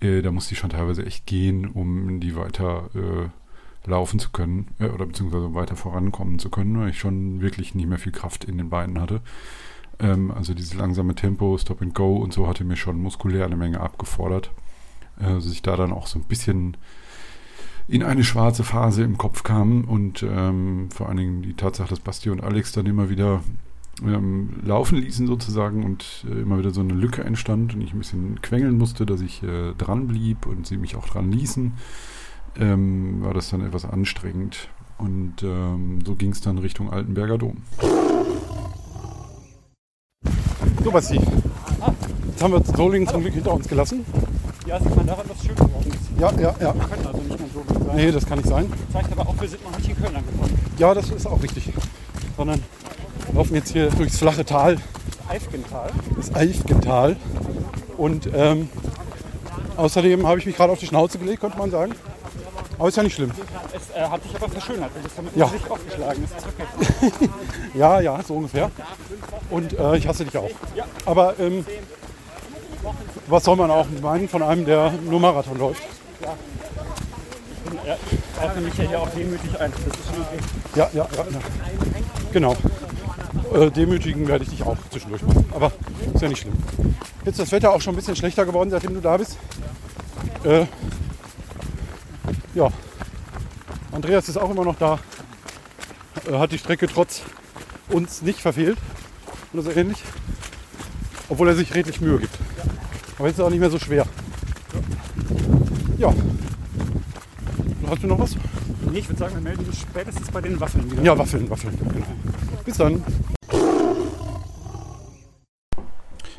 D: äh, da musste ich schon teilweise echt gehen, um die weiter äh, laufen zu können äh, oder beziehungsweise weiter vorankommen zu können, weil ich schon wirklich nicht mehr viel Kraft in den Beinen hatte. Ähm, also dieses langsame Tempo, Stop and Go und so hatte mir schon muskulär eine Menge abgefordert. Äh, dass ich da dann auch so ein bisschen in eine schwarze Phase im Kopf kam und ähm, vor allen Dingen die Tatsache, dass Basti und Alex dann immer wieder ähm, laufen ließen sozusagen und äh, immer wieder so eine Lücke entstand und ich ein bisschen quengeln musste, dass ich äh, dran blieb und sie mich auch dran ließen, ähm, war das dann etwas anstrengend. Und ähm, so ging es dann Richtung Altenberger Dom. So, Basti. Jetzt haben wir Solingen zum Glück hinter uns gelassen.
L: Ja, sieht man daran, was schön geworden ist.
D: Ja, ja, ja.
L: Wir können also nicht mehr so sein.
D: Nee, das kann nicht sein.
L: Zeigt aber auch, wir sind noch nicht in Köln angekommen.
D: Ja, das ist auch richtig. Sondern laufen jetzt hier durchs flache Tal,
L: Eifgental.
D: das Eifgental. Und ähm, außerdem habe ich mich gerade auf die Schnauze gelegt, könnte man sagen. Aber ist ja nicht schlimm.
L: Es äh, hat dich aber verschönert. Du bist damit
D: Ja.
L: Gesicht aufgeschlagen. Das ist okay.
D: Ja, ja, so ungefähr. Und äh, ich hasse dich auch. Aber ähm, was soll man auch meinen von einem, der nur Marathon läuft?
L: Ja, ich ordne mich ja hier auch demütig ein. Das ist schon okay.
D: Ja, ja, ja. ja. Genau. Äh, demütigen werde ich dich auch zwischendurch machen. Aber ist ja nicht schlimm. Jetzt ist das Wetter auch schon ein bisschen schlechter geworden, seitdem du da bist. Äh, ja. Andreas ist auch immer noch da. Äh, hat die Strecke trotz uns nicht verfehlt. Oder so ähnlich. Obwohl er sich redlich Mühe gibt. Aber jetzt ist es auch nicht mehr so schwer. Ja. Hast du noch was?
L: Nee, ich würde sagen, wir melden uns spätestens bei den Waffeln wieder.
D: Ja, Waffeln, Waffeln. Genau. Bis dann.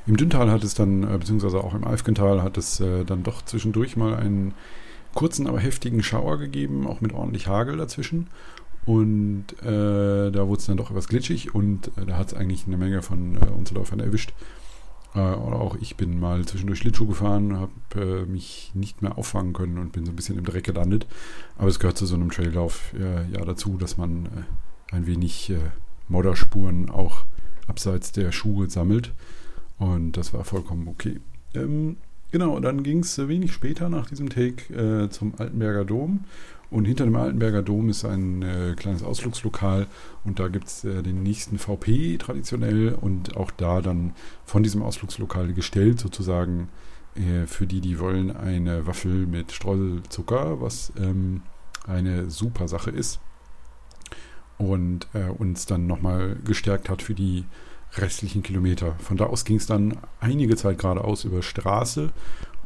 D: Im Dünntal hat es dann, äh, beziehungsweise auch im Alfgental, hat es äh, dann doch zwischendurch mal einen kurzen, aber heftigen Schauer gegeben, auch mit ordentlich Hagel dazwischen. Und äh, da wurde es dann doch etwas glitschig und äh, da hat es eigentlich eine Menge von äh, uns Läufern erwischt. Äh, oder auch ich bin mal zwischendurch Schlittschuh gefahren, habe äh, mich nicht mehr auffangen können und bin so ein bisschen im Dreck gelandet. Aber es gehört zu so einem Traillauf ja dazu, dass man ein wenig Modderspuren auch abseits der Schuhe sammelt. Und das war vollkommen okay. Ähm, genau, dann ging es wenig später nach diesem Take äh, zum Altenberger Dom. Und hinter dem Altenberger Dom ist ein äh, kleines Ausflugslokal und da gibt es äh, den nächsten VP traditionell und auch da dann von diesem Ausflugslokal gestellt sozusagen äh, für die, die wollen, eine Waffel mit Streuselzucker, was ähm, eine super Sache ist und äh, uns dann nochmal gestärkt hat für die restlichen Kilometer. Von da aus ging es dann einige Zeit geradeaus über Straße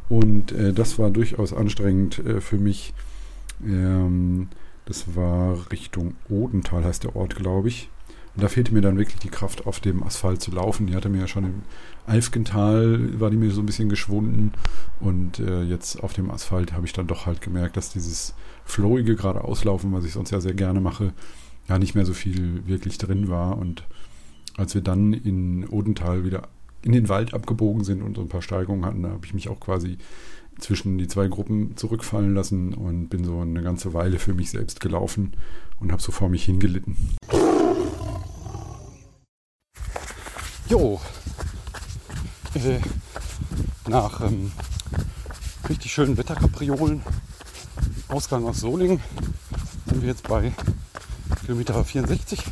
D: und äh, das war durchaus anstrengend äh, für mich. Ähm, das war Richtung Odental, heißt der Ort, glaube ich. Und da fehlte mir dann wirklich die Kraft, auf dem Asphalt zu laufen. Die hatte mir ja schon im Alfgental, war die mir so ein bisschen geschwunden. Und äh, jetzt auf dem Asphalt habe ich dann doch halt gemerkt, dass dieses flowige geradeauslaufen, was ich sonst ja sehr gerne mache, ja nicht mehr so viel wirklich drin war. Und als wir dann in Odental wieder in den Wald abgebogen sind und so ein paar Steigungen hatten, da habe ich mich auch quasi zwischen die zwei Gruppen zurückfallen lassen und bin so eine ganze Weile für mich selbst gelaufen und habe so vor mich hingelitten.
F: Jo, äh, nach ähm, richtig schönen Wetterkapriolen, Ausgang aus Solingen, sind wir jetzt bei Kilometer 64.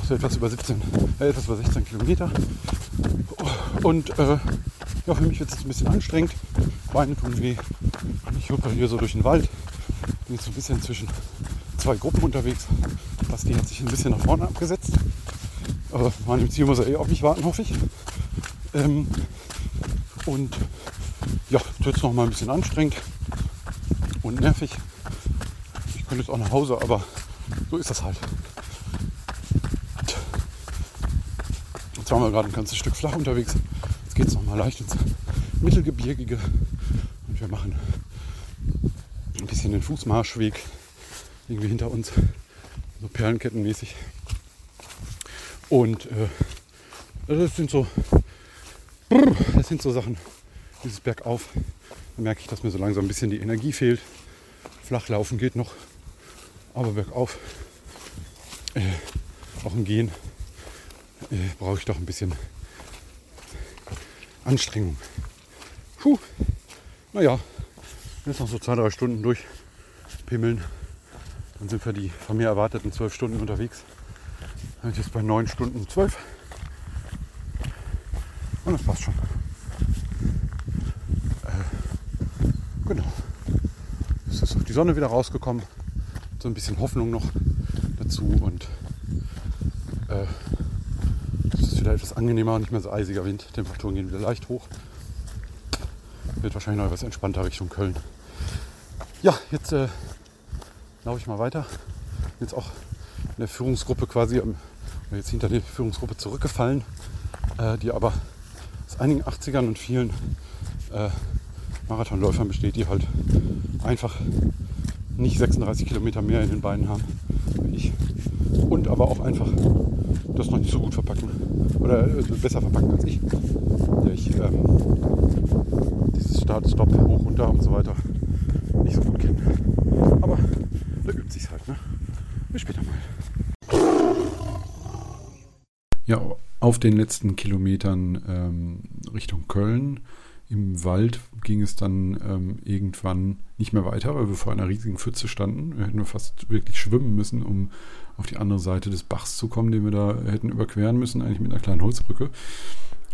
F: Also etwas über 17, äh, etwas über 16 Kilometer. Und äh, ja, für mich wird es ein bisschen anstrengend. Beine tun weh. Ich huppel hier so durch den Wald. Bin jetzt so ein bisschen zwischen zwei Gruppen unterwegs. Basti hat sich ein bisschen nach vorne abgesetzt. Aber man im Ziel muss er eh auf mich warten, hoffe ich. Ähm, und ja, es wird jetzt noch mal ein bisschen anstrengend und nervig. Könnte jetzt auch nach Hause, aber so ist das halt. Jetzt waren wir gerade ein ganzes Stück flach unterwegs. Jetzt geht es noch mal leicht ins Mittelgebirgige. Und wir machen ein bisschen den Fußmarschweg irgendwie hinter uns. So perlenkettenmäßig. Und äh, das sind so das sind so Sachen, dieses Bergauf. Da merke ich, dass mir so langsam ein bisschen die Energie fehlt. Flachlaufen geht noch, aber bergauf, äh, auch im Gehen, äh, brauche ich doch ein bisschen Anstrengung. Puh, naja, jetzt noch so zwei, drei Stunden durchpimmeln. Dann sind wir die von mir erwarteten zwölf Stunden unterwegs. Dann ich jetzt bei neun Stunden zwölf. Und das passt schon. Äh, genau. Jetzt ist auch die Sonne wieder rausgekommen. So ein bisschen Hoffnung noch dazu und äh, es ist wieder etwas angenehmer, nicht mehr so eisiger Wind. Temperaturen gehen wieder leicht hoch. Wird wahrscheinlich noch etwas entspannter Richtung Köln. Ja, jetzt äh, laufe ich mal weiter. Jetzt auch in der Führungsgruppe quasi, jetzt hinter der Führungsgruppe zurückgefallen, äh, die aber aus einigen 80ern und vielen äh, Marathonläufern besteht, die halt einfach nicht 36 Kilometer mehr in den Beinen haben wie ich. Und aber auch einfach das noch nicht so gut verpacken. Oder äh, besser verpacken als ich. Der ich ähm, dieses Start, Stopp, hoch, runter und so weiter nicht so gut kenne. Aber da übt sich's halt, ne? Bis später mal.
D: Ja, auf den letzten Kilometern ähm, Richtung Köln im Wald ging es dann ähm, irgendwann nicht mehr weiter, weil wir vor einer riesigen Pfütze standen. Wir hätten fast wirklich schwimmen müssen, um auf die andere Seite des Bachs zu kommen, den wir da hätten überqueren müssen, eigentlich mit einer kleinen Holzbrücke.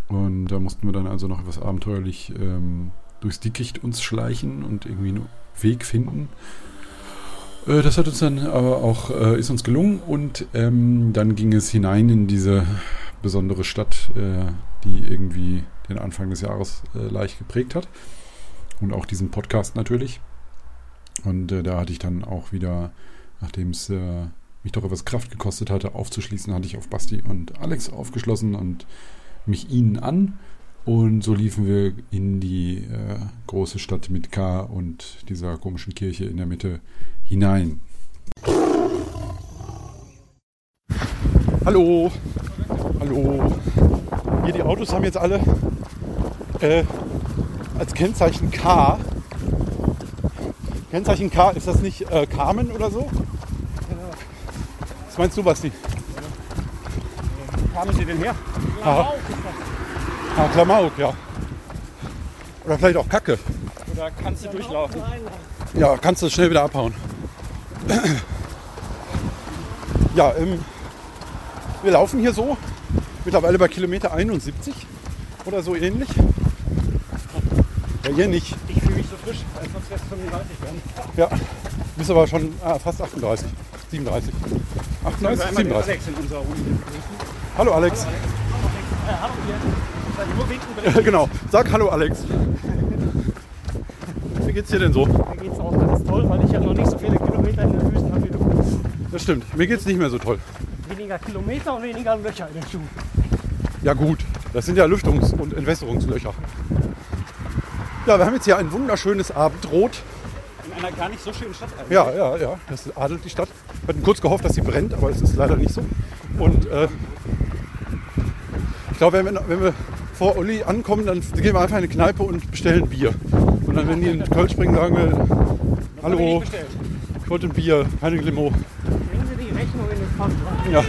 D: Und da mussten wir dann also noch etwas abenteuerlich ähm, durchs Dickicht uns schleichen und irgendwie einen Weg finden. Äh, das hat uns dann aber auch, äh, ist uns gelungen und ähm, dann ging es hinein in diese besondere Stadt, äh, die irgendwie den Anfang des Jahres äh, leicht geprägt hat. Und auch diesen Podcast natürlich. Und äh, da hatte ich dann auch wieder, nachdem es äh, mich doch etwas Kraft gekostet hatte, aufzuschließen, hatte ich auf Basti und Alex aufgeschlossen und mich ihnen an und so liefen wir in die äh, große Stadt mit K und dieser komischen Kirche in der Mitte hinein.
F: Hallo. Hallo. Hier, die Autos haben jetzt alle äh, als Kennzeichen K. Kennzeichen K, ist das nicht äh, Carmen oder so? Was meinst du, Basti?
L: Wo kamen Sie denn her?
F: Ah, ah, Klamauk, ja. Oder vielleicht auch Kacke.
L: Oder kannst du durchlaufen?
F: Ja, kannst du schnell wieder abhauen. Ja, ähm, wir laufen hier so, mittlerweile bei Kilometer 71 oder so ähnlich. Ja, hier nicht.
L: Ich fühle mich so frisch, als sonst wäre es 35 werden.
F: Ja, du bist aber schon ah, fast 38, 37. 38,
L: einmal den
F: 37.
L: Alex Runde begrüßen.
F: Hallo Alex.
L: Äh, hallo hier.
F: Genau, sag Hallo Alex. Wie geht's dir denn so?
L: Mir geht's auch ganz toll, weil ich ja noch nicht so viele Kilometer in den Füßen habe wie du.
F: Das stimmt, mir geht's nicht mehr so toll.
L: Weniger Kilometer und weniger Löcher in den Schuhen.
F: Ja gut, das sind ja Lüftungs- und Entwässerungslöcher. Ja, wir haben jetzt hier ein wunderschönes Abendrot.
L: In einer gar nicht so schönen Stadt eigentlich.
F: Ja, ja, ja, das adelt die Stadt. Wir hatten kurz gehofft, dass sie brennt, aber es ist leider nicht so. Und äh, ich glaube, wenn wir, wenn wir vor Uli ankommen, dann gehen wir einfach in eine Kneipe und bestellen Bier. Und dann, wenn die in Köln springen, sagen wir, hallo, ich wollte ein Bier, keine Limo.
L: Rechnung in den Pfand rein.
F: Ja.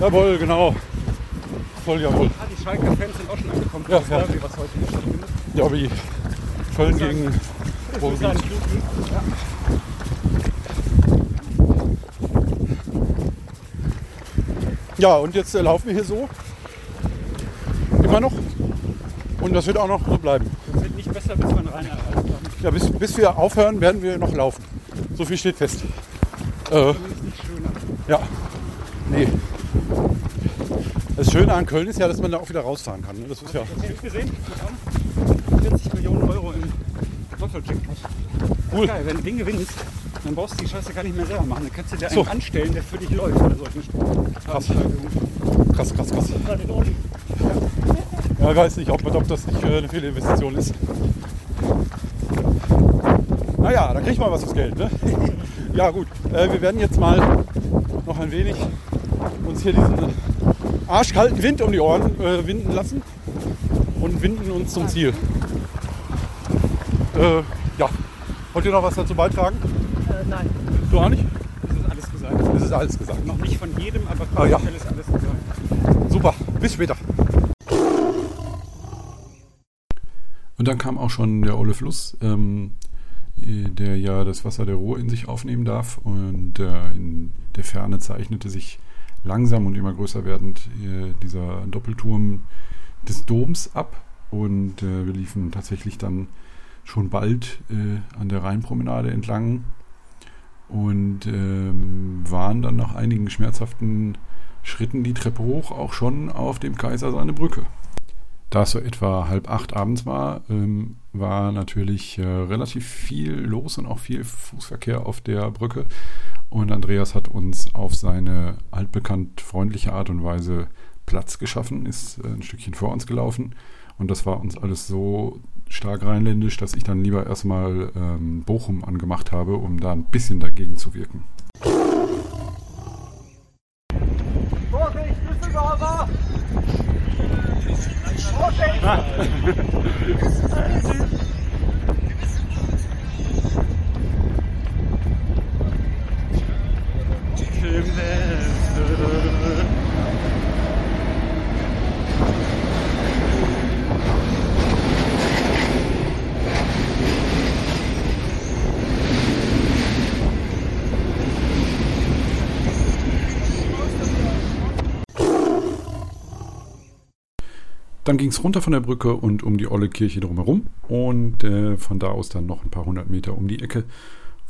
F: Jawohl, genau. Voll jawohl.
L: Ah, die Schalke-Fans sind auch schon angekommen.
F: Ja, ja.
L: Derby, was heute hier stattfindet.
F: Ja, wie Köln gegen
L: Club. Ja.
F: Ja, und jetzt äh, laufen wir hier so. Immer noch. Und das wird auch noch so bleiben.
L: Das wird nicht besser, bis erreicht haben.
F: Ja, bis, bis wir aufhören, werden wir noch laufen. So viel steht fest. Äh,
L: nicht.
F: Ja. Nee. Das Schöne an Köln ist ja, dass man da auch wieder rausfahren kann. ne? Das ist ja.
L: Du gesehen? 40 Millionen Euro im Lotto-Jackpot.
F: Cool.
L: Geil, wenn du den gewinnst, dann brauchst du die Scheiße gar nicht mehr selber machen. Dann kannst du dir einen
F: So.
L: anstellen, der für dich läuft bei solchen
F: Krass. Krass, krass, krass.
L: Ja,
F: ich weiß nicht, ob, ob das nicht äh, eine Fehlinvestition ist. Naja, da krieg ich mal was fürs Geld, ne? Ja, gut. Äh, wir werden jetzt mal noch ein wenig uns hier diesen arschkalten Wind um die Ohren äh, winden lassen und winden uns zum Ziel. Äh, ja. Wollt ihr noch was dazu beitragen?
L: Äh, nein,
F: Du auch nicht?
L: das ist alles gesagt.
F: Das ist alles gesagt.
L: Noch nicht von jedem, aber
F: Ah, ja.
L: ist alles gesagt.
F: Super. Bis später.
D: Und dann kam auch schon der Olle Fluss, ähm, äh, der ja das Wasser der Ruhr in sich aufnehmen darf. Und äh, in der Ferne zeichnete sich langsam und immer größer werdend äh, dieser Doppelturm des Doms ab. Und äh, wir liefen tatsächlich dann schon bald äh, an der Rheinpromenade entlang und ähm, waren dann nach einigen schmerzhaften Schritten die Treppe hoch auch schon auf dem Kaiser seine Brücke. Da es so etwa halb acht abends war, ähm, war natürlich äh, relativ viel los und auch viel Fußverkehr auf der Brücke. Und Andreas hat uns auf seine altbekannt freundliche Art und Weise Platz geschaffen, ist äh, ein Stückchen vor uns gelaufen. Und das war uns alles so stark rheinländisch, dass ich dann lieber erstmal ähm, Bochum angemacht habe, um da ein bisschen dagegen zu wirken.
J: Vorsicht, Düsseldorfer! Vorsicht!
D: Dann ging es runter von der Brücke und um die Olle Kirche drumherum und äh, von da aus dann noch ein paar hundert Meter um die Ecke,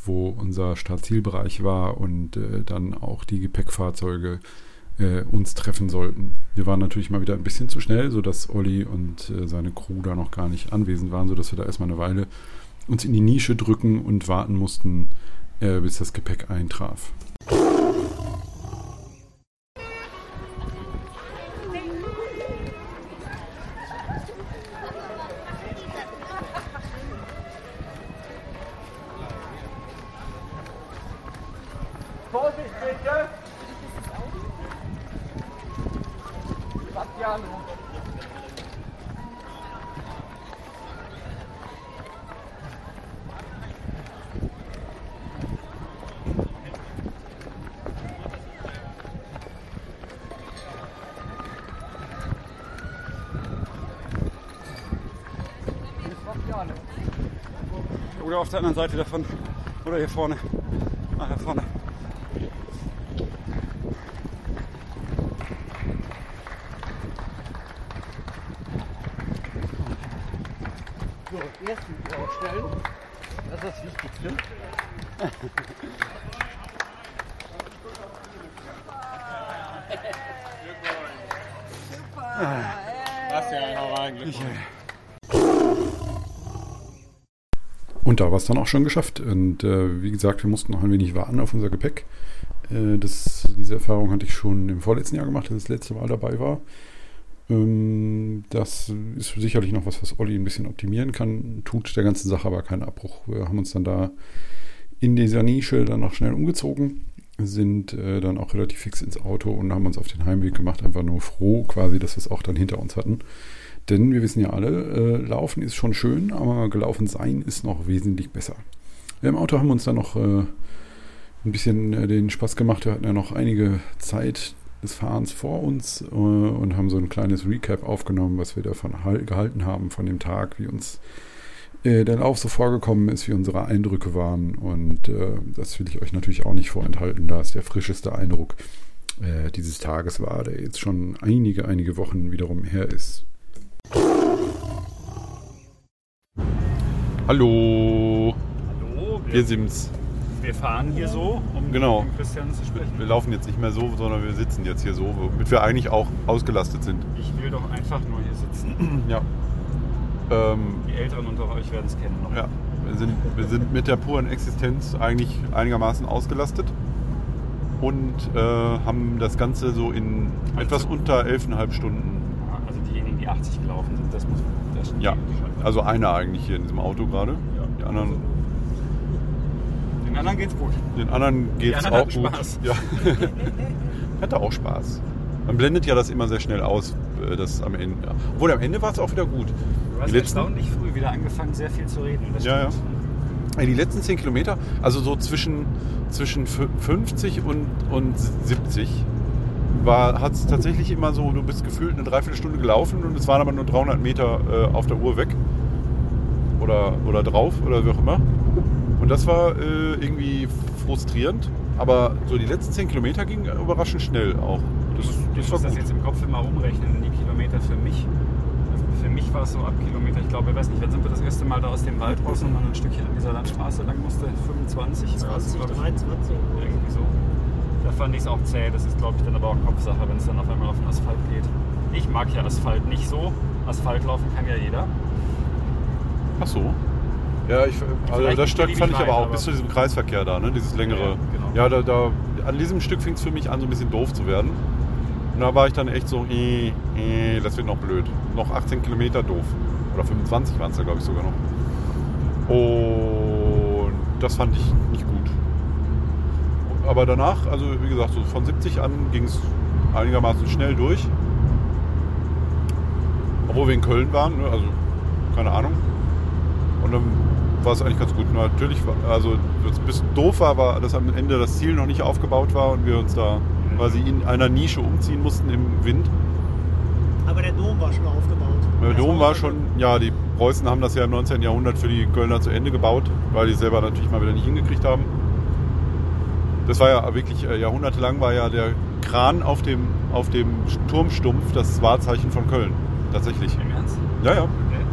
D: wo unser Startzielbereich war und äh, dann auch die Gepäckfahrzeuge äh, uns treffen sollten. Wir waren natürlich mal wieder ein bisschen zu schnell, sodass Olli und äh, seine Crew da noch gar nicht anwesend waren, sodass wir da erstmal eine Weile uns in die Nische drücken und warten mussten, äh, bis das Gepäck eintraf.
L: Auf der anderen Seite davon. Oder hier vorne. Ah, hier vorne.
J: So, erst Mikro aufstellen. Das ist das Wichtigste.
L: Das ist ja hervorragend.
N: Und da war es dann auch schon geschafft. Und äh, wie gesagt, wir mussten noch ein wenig warten auf unser Gepäck. Äh, das, diese Erfahrung hatte ich schon im vorletzten Jahr gemacht, als das letzte Mal dabei war. Ähm, das ist sicherlich noch was, was Olli ein bisschen optimieren kann. Tut der ganzen Sache aber keinen Abbruch. Wir haben uns dann da in dieser Nische dann noch schnell umgezogen, sind äh, dann auch relativ fix ins Auto und haben uns auf den Heimweg gemacht. Einfach nur froh quasi, dass wir es auch dann hinter uns hatten. Denn wir wissen ja alle, äh, Laufen ist schon schön, aber gelaufen sein ist noch wesentlich besser. Wir im Auto haben uns dann noch äh, ein bisschen äh, den Spaß gemacht. Wir hatten ja noch einige Zeit des Fahrens vor uns äh, und haben so ein kleines Recap aufgenommen, was wir davon hal- gehalten haben von dem Tag, wie uns äh, der Lauf so vorgekommen ist, wie unsere Eindrücke waren. Und äh, das will ich euch natürlich auch nicht vorenthalten, da es der frischeste Eindruck dieses Tages war, der jetzt schon einige, einige Wochen wiederum her ist.
D: Hallo,
L: Hallo,
D: wir sind's.
L: wir fahren hier so, um
D: Genau.
L: mit Christian zu sprechen.
D: Wir laufen jetzt nicht mehr so, sondern wir sitzen jetzt hier so, womit wir eigentlich auch ausgelastet sind.
L: Ich will doch einfach nur hier sitzen.
D: Ja. Ähm,
L: Die Älteren unter euch werden es kennen noch.
D: ja. Wir sind, wir sind mit der puren Existenz eigentlich einigermaßen ausgelastet und äh, haben das Ganze so in etwas unter 11,5 Stunden.
L: Also diejenigen, die 80 gelaufen sind, das muss das
D: Ja, also einer eigentlich hier in diesem Auto gerade. Die anderen,
L: Den anderen geht's gut.
D: den anderen geht es
L: anderen
D: auch gut.
L: Spaß.
D: Ja. Hatte auch Spaß. Man blendet ja das immer sehr schnell aus, äh, das am Ende. Obwohl am Ende war es auch wieder gut.
L: Du hast
D: letzten-
L: erstaunlich früh wieder angefangen, sehr viel zu reden. Das
D: Ja, ja.
L: stimmt.
D: Ey, Die letzten 10 Kilometer, also so zwischen, zwischen fü- 50 und, und 70, hat es tatsächlich immer so, du bist gefühlt eine Dreiviertelstunde gelaufen und es waren aber nur 300 Meter äh, auf der Uhr weg. Oder, oder drauf oder wie auch immer. Und das war äh, irgendwie frustrierend. Aber so die letzten 10 Kilometer gingen überraschend schnell auch. Das,
L: Du
D: das
L: musst
D: war
L: das jetzt im Kopf immer umrechnen die Kilometer für mich. Also für mich war es so ab Kilometer, ich glaube, ich weiß nicht, wann sind wir das erste Mal da aus dem Wald raus und dann ein Stückchen an dieser Landstraße lang musste? 25?
O: 20,
L: glaub ich.
O: 23.
L: Irgendwie so. Da fand ich es auch zäh. Das ist, glaube ich, dann aber auch Kopfsache, wenn es dann auf einmal auf den Asphalt geht. Ich mag ja Asphalt nicht so. Asphalt laufen kann ja jeder.
D: Ach so. Ja, ich, also das Stück fand ich aber auch
L: aber-
D: bis zu diesem Kreisverkehr da, ne? dieses längere.
L: Ja, genau.
D: Ja, da, da, an diesem Stück fing es für mich an, so ein bisschen doof zu werden. Und da war ich dann echt so, äh, äh, das wird noch blöd. Noch 18 Kilometer doof. Oder 25 waren es da, glaube ich, sogar noch. Und das fand ich nicht gut. Aber danach, also wie gesagt, so von 70 an ging es einigermaßen schnell durch. Obwohl wir in Köln waren, ne? also keine Ahnung. Und dann war es eigentlich ganz gut. Natürlich, war- also was ein bisschen doof war, war, dass am Ende das Ziel noch nicht aufgebaut war und wir uns da quasi in einer Nische umziehen mussten im Wind.
O: Aber der Dom war schon aufgebaut.
D: Der
O: Das
D: Dom war schon, ja, die Preußen haben das ja im 19. Jahrhundert für die Kölner zu Ende gebaut, weil die es selber natürlich mal wieder nicht hingekriegt haben. Das war ja wirklich äh, jahrhundertelang war ja der Kran auf dem, auf dem Turmstumpf das Wahrzeichen von Köln. Tatsächlich.
L: Im Ernst?
D: Ja, ja.
L: Okay.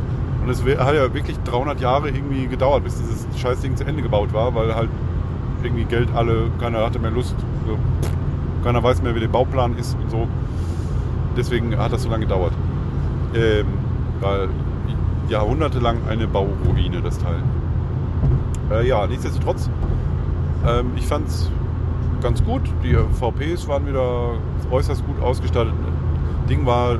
D: Und es hat ja wirklich 300 Jahre irgendwie gedauert, bis dieses Scheißding zu Ende gebaut war, weil halt irgendwie Geld alle, keiner hatte mehr Lust, so, keiner weiß mehr, wie der Bauplan ist und so. Deswegen hat das so lange gedauert. Ähm, weil jahrhundertelang eine Bauruine, das Teil. Äh, ja, nichtsdestotrotz, ähm, ich fand es ganz gut. Die VPs waren wieder äußerst gut ausgestattet. Ding war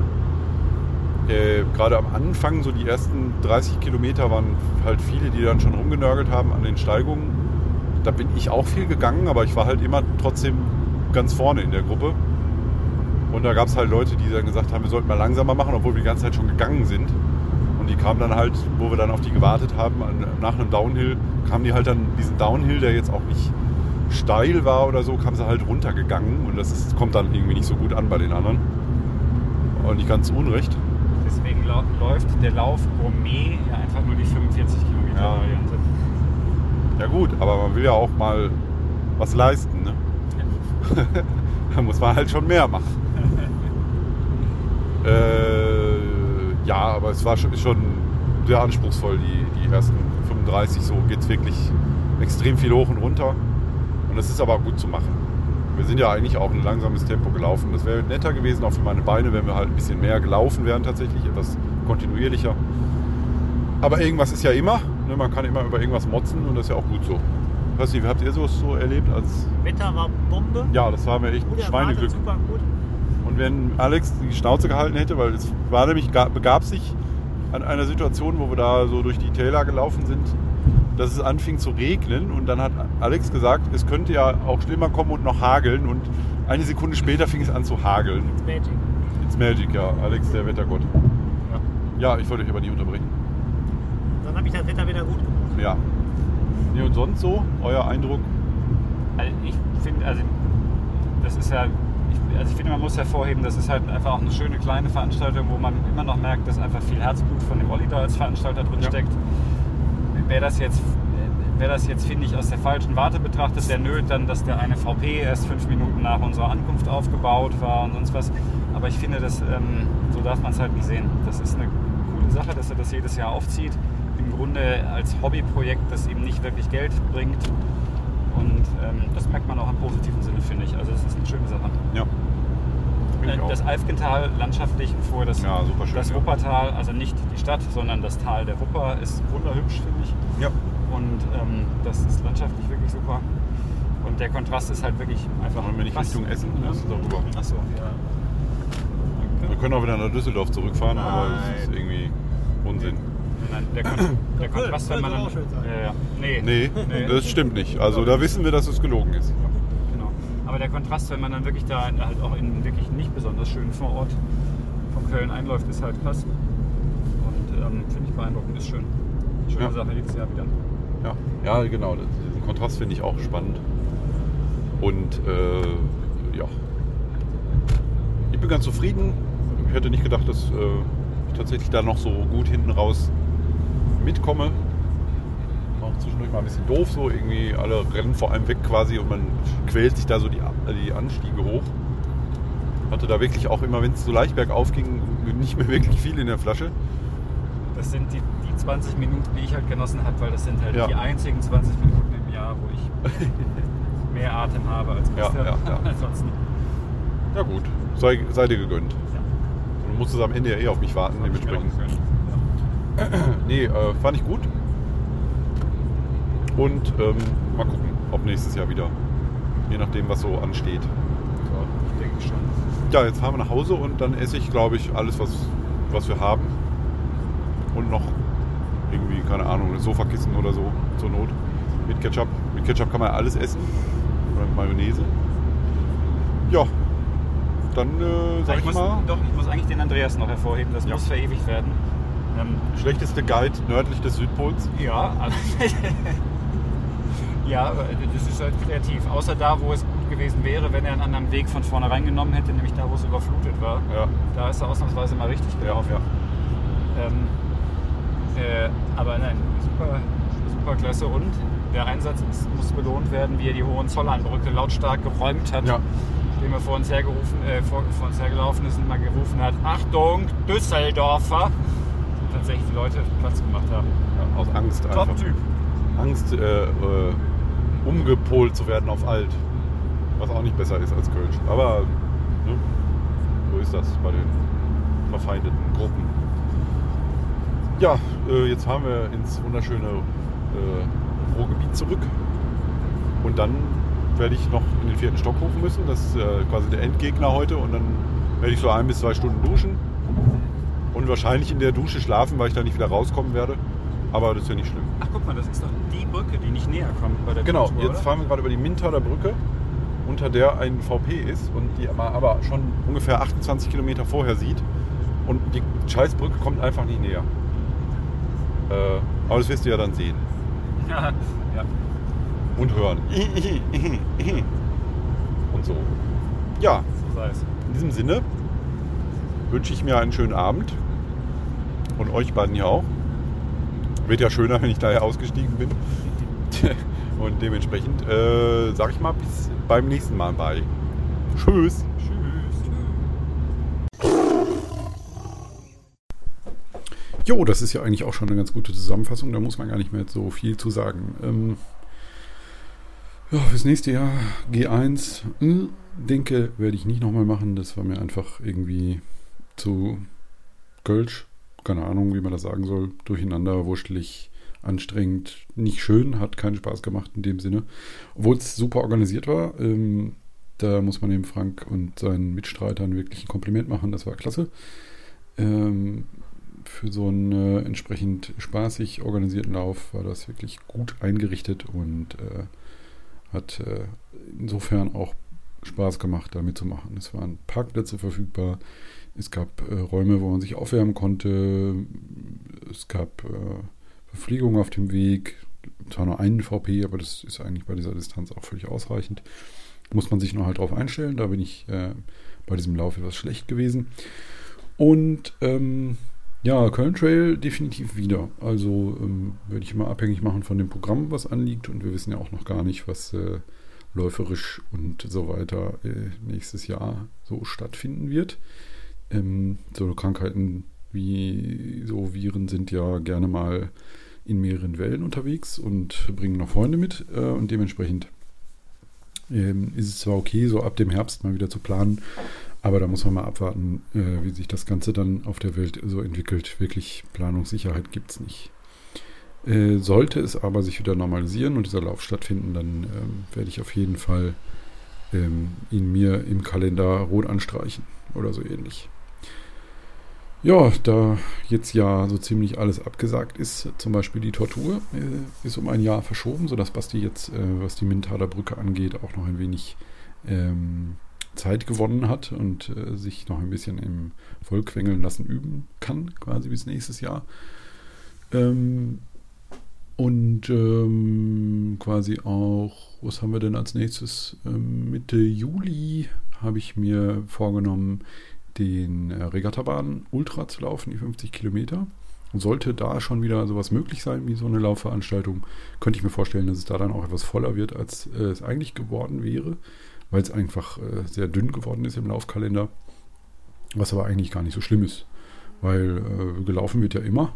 D: äh, gerade am Anfang, so die ersten 30 Kilometer, waren halt viele, die dann schon rumgenörgelt haben an den Steigungen. Da bin ich auch viel gegangen, aber ich war halt immer trotzdem ganz vorne in der Gruppe. Und da gab es halt Leute, die dann gesagt haben, wir sollten mal langsamer machen, obwohl wir die ganze Zeit schon gegangen sind. Und die kamen dann halt, wo wir dann auf die gewartet haben, nach einem Downhill, kamen die halt dann diesen Downhill, der jetzt auch nicht steil war oder so, kamen sie halt runtergegangen. Und das ist, kommt dann irgendwie nicht so gut an bei den anderen. Und nicht ganz zu unrecht.
L: Deswegen läuft der Lauf Gourmet ja einfach nur die 45 Kilometer
D: Ja.
L: Variante.
D: Ja gut, aber man will ja auch mal was leisten. Ne? da muss man halt schon mehr machen. äh, ja, aber es war schon, ist schon sehr anspruchsvoll, die, die ersten 35. So geht es wirklich extrem viel hoch und runter. Und das ist aber gut zu machen. Wir sind ja eigentlich auch ein langsames Tempo gelaufen. Das wäre netter gewesen, auch für meine Beine, wenn wir halt ein bisschen mehr gelaufen wären tatsächlich, etwas kontinuierlicher. Aber irgendwas ist ja immer. Ne? Man kann immer über irgendwas motzen und das ist ja auch gut so. Weiß nicht, habt ihr sowas so erlebt als.
O: Wetter war Bombe.
D: Ja, das war mir echt
O: Gut
D: ein Schweineglück.
O: super gut.
D: Und wenn Alex die Schnauze gehalten hätte, weil es war nämlich, ga- begab sich an einer Situation, wo wir da so durch die Täler gelaufen sind, dass es anfing zu regnen und dann hat Alex gesagt, es könnte ja auch schlimmer kommen und noch hageln und eine Sekunde später fing es an zu hageln.
O: Magic.
D: It's Magic, ja. Alex, der Wettergott. Ja, ich wollte euch aber nie unterbrechen.
O: Dann habe ich das Wetter wieder gut gemacht.
D: Ja. Nee, und sonst so, euer Eindruck?
L: Also ich finde, also das ist ja, ich, also ich finde, man muss hervorheben, das ist halt einfach auch eine schöne kleine Veranstaltung, wo man immer noch merkt, dass einfach viel Herzblut von dem Olli da als Veranstalter drin
D: Ja.
L: steckt. Wer das jetzt, wer das jetzt, finde ich, aus der falschen Warte betrachtet, der nölt dann, dass der eine VP erst fünf Minuten nach unserer Ankunft aufgebaut war und sonst was. Aber ich finde, das, ähm, so darf man es halt nicht sehen. Das ist eine coole Sache, dass er das jedes Jahr aufzieht. Im Grunde als Hobbyprojekt, das ihm nicht wirklich Geld bringt. Und ähm, das merkt man auch im positiven Sinne, finde ich. Also es ist eine schöne Sache.
D: Ja. Finde ich
L: Äh,
D: auch.
L: Das Eifgental landschaftlich vor das,
D: Ja, super schön,
L: das
D: ja.
L: Wuppertal, also nicht die Stadt, sondern das Tal der Wupper ist wunderhübsch, finde ich.
D: Ja.
L: Und ähm, das ist landschaftlich wirklich super. Und der Kontrast ist halt wirklich einfach.
D: Wollen wir nicht
L: krass.
D: Richtung Essen? Lass uns doch rüber.
L: Achso, ja.
D: Wir können auch wieder nach Düsseldorf zurückfahren, aber das ist irgendwie Unsinn.
L: Nein, der, Kon der
O: Köln,
L: Kontrast, wenn man
O: soll
L: dann.
O: auch schön sein.
L: Ja, ja. Nee,
D: Nee,
L: Nee.
D: das stimmt nicht. Also da wissen wir, dass es gelogen ist.
L: Aber der Kontrast, wenn man dann wirklich da halt auch in wirklich nicht besonders schönen Vorort von Köln einläuft, ist halt krass. Und ähm, finde ich beeindruckend, ist schön. Schöne
D: Ja.
L: Sache jedes Jahr wieder.
D: Ja, ja genau. Diesen Kontrast finde ich auch spannend. Und äh, ja, ich bin ganz zufrieden. Ich hätte nicht gedacht, dass äh, ich tatsächlich da noch so gut hinten raus mitkomme. Zwischendurch mal ein bisschen doof, so irgendwie alle rennen vor einem weg quasi und man quält sich da so die, die Anstiege hoch. Hatte da wirklich auch immer, wenn es so leicht bergauf ging, nicht mehr wirklich viel in der Flasche.
L: Das sind die, die 20 Minuten, die ich halt genossen habe, weil das sind halt
D: Ja.
L: die einzigen 20 Minuten im Jahr, wo ich mehr Atem habe als
D: Ja,
L: Christian.
D: ja, ja.
L: Ansonsten.
D: Ja gut, sei, sei dir gegönnt. Du musstest am Ende ja eh auf mich warten, dementsprechend. Nee, äh, fand ich gut. Und ähm, mal gucken, ob nächstes Jahr wieder. Je nachdem, was so ansteht.
L: Ich denke schon.
D: Ja, jetzt fahren wir nach Hause und dann esse ich, glaube ich, alles, was, was wir haben. Und noch irgendwie, keine Ahnung, ein Sofakissen oder so zur Not. Mit Ketchup. Mit Ketchup kann man ja alles essen. Oder mit Mayonnaise. Ja, dann äh, sag
L: ich
D: ich,
L: muss,
D: mal,
L: Doch, ich muss eigentlich den Andreas noch hervorheben, das
D: Ja.
L: muss verewigt werden. Ähm,
D: schlechteste Guide nördlich des Südpols.
L: Ja, also ja, aber das ist halt kreativ. Außer da, wo es gut gewesen wäre, wenn er einen anderen Weg von vornherein genommen hätte, nämlich da, wo es überflutet war.
D: Ja.
L: Da ist er ausnahmsweise mal richtig gelaufen.
D: ja.
L: Ähm, äh, aber nein, super, super klasse. Und der Einsatz ist, muss belohnt werden, wie er die Hohenzollernbrücke lautstark geräumt hat.
D: Ja.
L: Dem er vor uns, hergerufen, äh, vor, vor uns hergelaufen ist und mal gerufen hat, Achtung, Düsseldorfer. Und tatsächlich die Leute Platz gemacht haben.
D: Ja, aus Angst einfach.
L: Top-Typ.
D: Angst, äh, äh, umgepolt zu werden auf alt. Was auch nicht besser ist als Kölsch. Aber ne, so ist das bei den verfeindeten Gruppen. Ja, äh, jetzt fahren wir ins wunderschöne äh, Ruhrgebiet zurück. Und dann werde ich noch in den vierten Stock hoch müssen. Das ist äh, quasi der Endgegner heute. Und dann werde ich so ein bis zwei Stunden duschen. Und wahrscheinlich in der Dusche schlafen, weil ich da nicht wieder rauskommen werde. Aber das ist ja nicht schlimm.
L: Ach guck mal, das ist doch die Brücke, die nicht näher kommt bei der
D: Genau,
L: Tour,
D: jetzt
L: oder?
D: fahren wir gerade über die Mintaler Brücke.
B: unter der ein VP ist und die man aber schon ungefähr 28 Kilometer vorher sieht und die Scheißbrücke kommt einfach nicht näher. Äh, aber das wirst du ja dann sehen
L: Ja, ja.
B: und hören. Und so. Ja,
L: So sei es.
B: in diesem Sinne wünsche ich mir einen schönen Abend und euch beiden ja auch. Wird ja schöner, wenn ich daher ausgestiegen bin. Und dementsprechend äh, sage ich mal bis beim nächsten Mal bei. Tschüss.
D: Jo, das ist ja eigentlich auch schon eine ganz gute Zusammenfassung. Da muss man gar nicht mehr so viel zu sagen. Ähm, ja, fürs nächste Jahr G1, hm, denke, werde ich nicht nochmal machen. Das war mir einfach irgendwie zu Gölsch. Keine Ahnung, wie man das sagen soll. Durcheinander, wurschtelig, anstrengend, nicht schön, hat keinen Spaß gemacht in dem Sinne. Obwohl es super organisiert war. Ähm, da muss man dem Frank und seinen Mitstreitern wirklich ein Kompliment machen. Das war klasse. Ähm, für so einen äh, entsprechend spaßig organisierten Lauf war das wirklich gut eingerichtet und äh, hat äh, insofern auch Spaß gemacht, da mitzumachen. Es waren Parkplätze verfügbar, es gab äh, Räume, wo man sich aufwärmen konnte, es gab äh, Verpflegung auf dem Weg, zwar nur einen VP, aber das ist eigentlich bei dieser Distanz auch völlig ausreichend. Muss man sich nur halt drauf einstellen, da bin ich äh, bei diesem Lauf etwas schlecht gewesen. Und ähm, ja, Köln Trail definitiv wieder. Also ähm, werde ich immer abhängig machen von dem Programm, was anliegt. Und wir wissen ja auch noch gar nicht, was äh, läuferisch und so weiter äh, nächstes Jahr so stattfinden wird. Ähm, so Krankheiten wie so Viren sind ja gerne mal in mehreren Wellen unterwegs und bringen noch Freunde mit. Äh, und dementsprechend ähm, ist es zwar okay, so ab dem Herbst mal wieder zu planen, aber da muss man mal abwarten, äh, wie sich das Ganze dann auf der Welt so entwickelt. Wirklich Planungssicherheit gibt es nicht. Äh, sollte es aber sich wieder normalisieren und dieser Lauf stattfinden, dann ähm, werde ich auf jeden Fall ähm, ihn mir im Kalender rot anstreichen oder so ähnlich. Ja, da jetzt ja so ziemlich alles abgesagt ist, zum Beispiel die Tortur äh, ist um ein Jahr verschoben, sodass Basti jetzt, äh, was die Mintaler Brücke angeht, auch noch ein wenig ähm, Zeit gewonnen hat und äh, sich noch ein bisschen im Vollquengeln lassen üben kann, quasi bis nächstes Jahr. Ähm, und ähm, quasi auch, was haben wir denn als nächstes? Ähm, Mitte Juli habe ich mir vorgenommen, den äh, Regattabahn Ultra zu laufen, die 50 Kilometer. Und sollte da schon wieder sowas möglich sein wie so eine Laufveranstaltung, könnte ich mir vorstellen, dass es da dann auch etwas voller wird, als äh, es eigentlich geworden wäre, weil es einfach äh, sehr dünn geworden ist im Laufkalender. Was aber eigentlich gar nicht so schlimm ist, weil äh, gelaufen wird ja immer,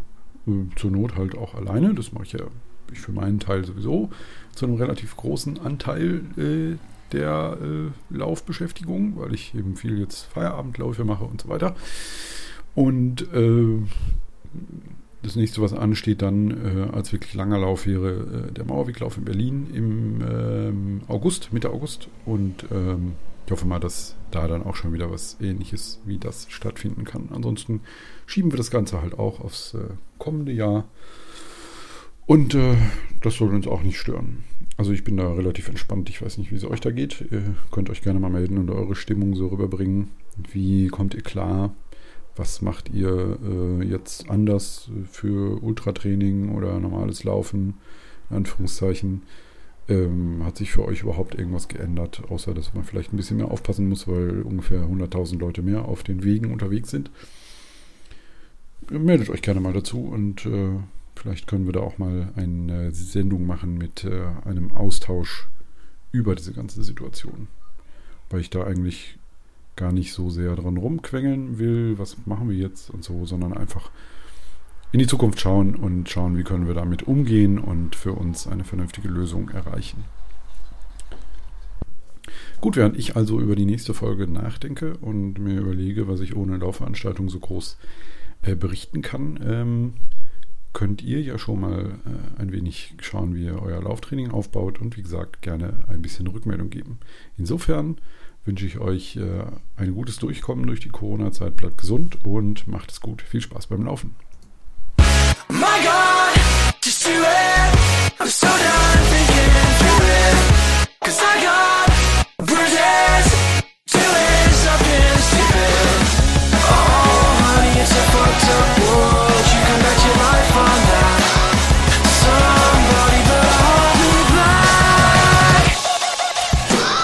D: äh, zur Not halt auch alleine. Das mache ich ja ich für meinen Teil sowieso zu einem relativ großen Anteil äh, der äh, Laufbeschäftigung, weil ich eben viel jetzt Feierabendläufe mache und so weiter. Und äh, das nächste, was ansteht, dann äh, als wirklich langer Lauf wäre äh, der Mauerweglauf in Berlin im ähm, August, Mitte August. Und ähm, ich hoffe mal, dass da dann auch schon wieder was ähnliches wie das stattfinden kann. Ansonsten schieben wir das Ganze halt auch aufs äh, kommende Jahr. Und äh, das soll uns auch nicht stören. Also ich bin da relativ entspannt. Ich weiß nicht, wie es euch da geht. Ihr könnt euch gerne mal melden und eure Stimmung so rüberbringen. Wie kommt ihr klar? Was macht ihr äh, jetzt anders für Ultratraining oder normales Laufen? In Anführungszeichen. Ähm, hat sich für euch überhaupt irgendwas geändert, außer dass man vielleicht ein bisschen mehr aufpassen muss, weil ungefähr 100.000 Leute mehr auf den Wegen unterwegs sind? Meldet euch gerne mal dazu und äh, Vielleicht können wir da auch mal eine Sendung machen mit äh, einem Austausch über diese ganze Situation. Weil ich da eigentlich gar nicht so sehr dran rumquengeln will, was machen wir jetzt und so, sondern einfach in die Zukunft schauen und schauen, wie können wir damit umgehen und für uns eine vernünftige Lösung erreichen. Gut, während ich also über die nächste Folge nachdenke und mir überlege, was ich ohne Laufveranstaltung so groß äh, berichten kann, ähm, könnt ihr ja schon mal äh, ein wenig schauen, wie ihr euer Lauftraining aufbaut und wie gesagt gerne ein bisschen Rückmeldung geben. Insofern wünsche ich euch äh, ein gutes Durchkommen durch die Corona-Zeit, bleibt gesund und macht es gut. Viel Spaß beim Laufen. Cause I got bruises to it.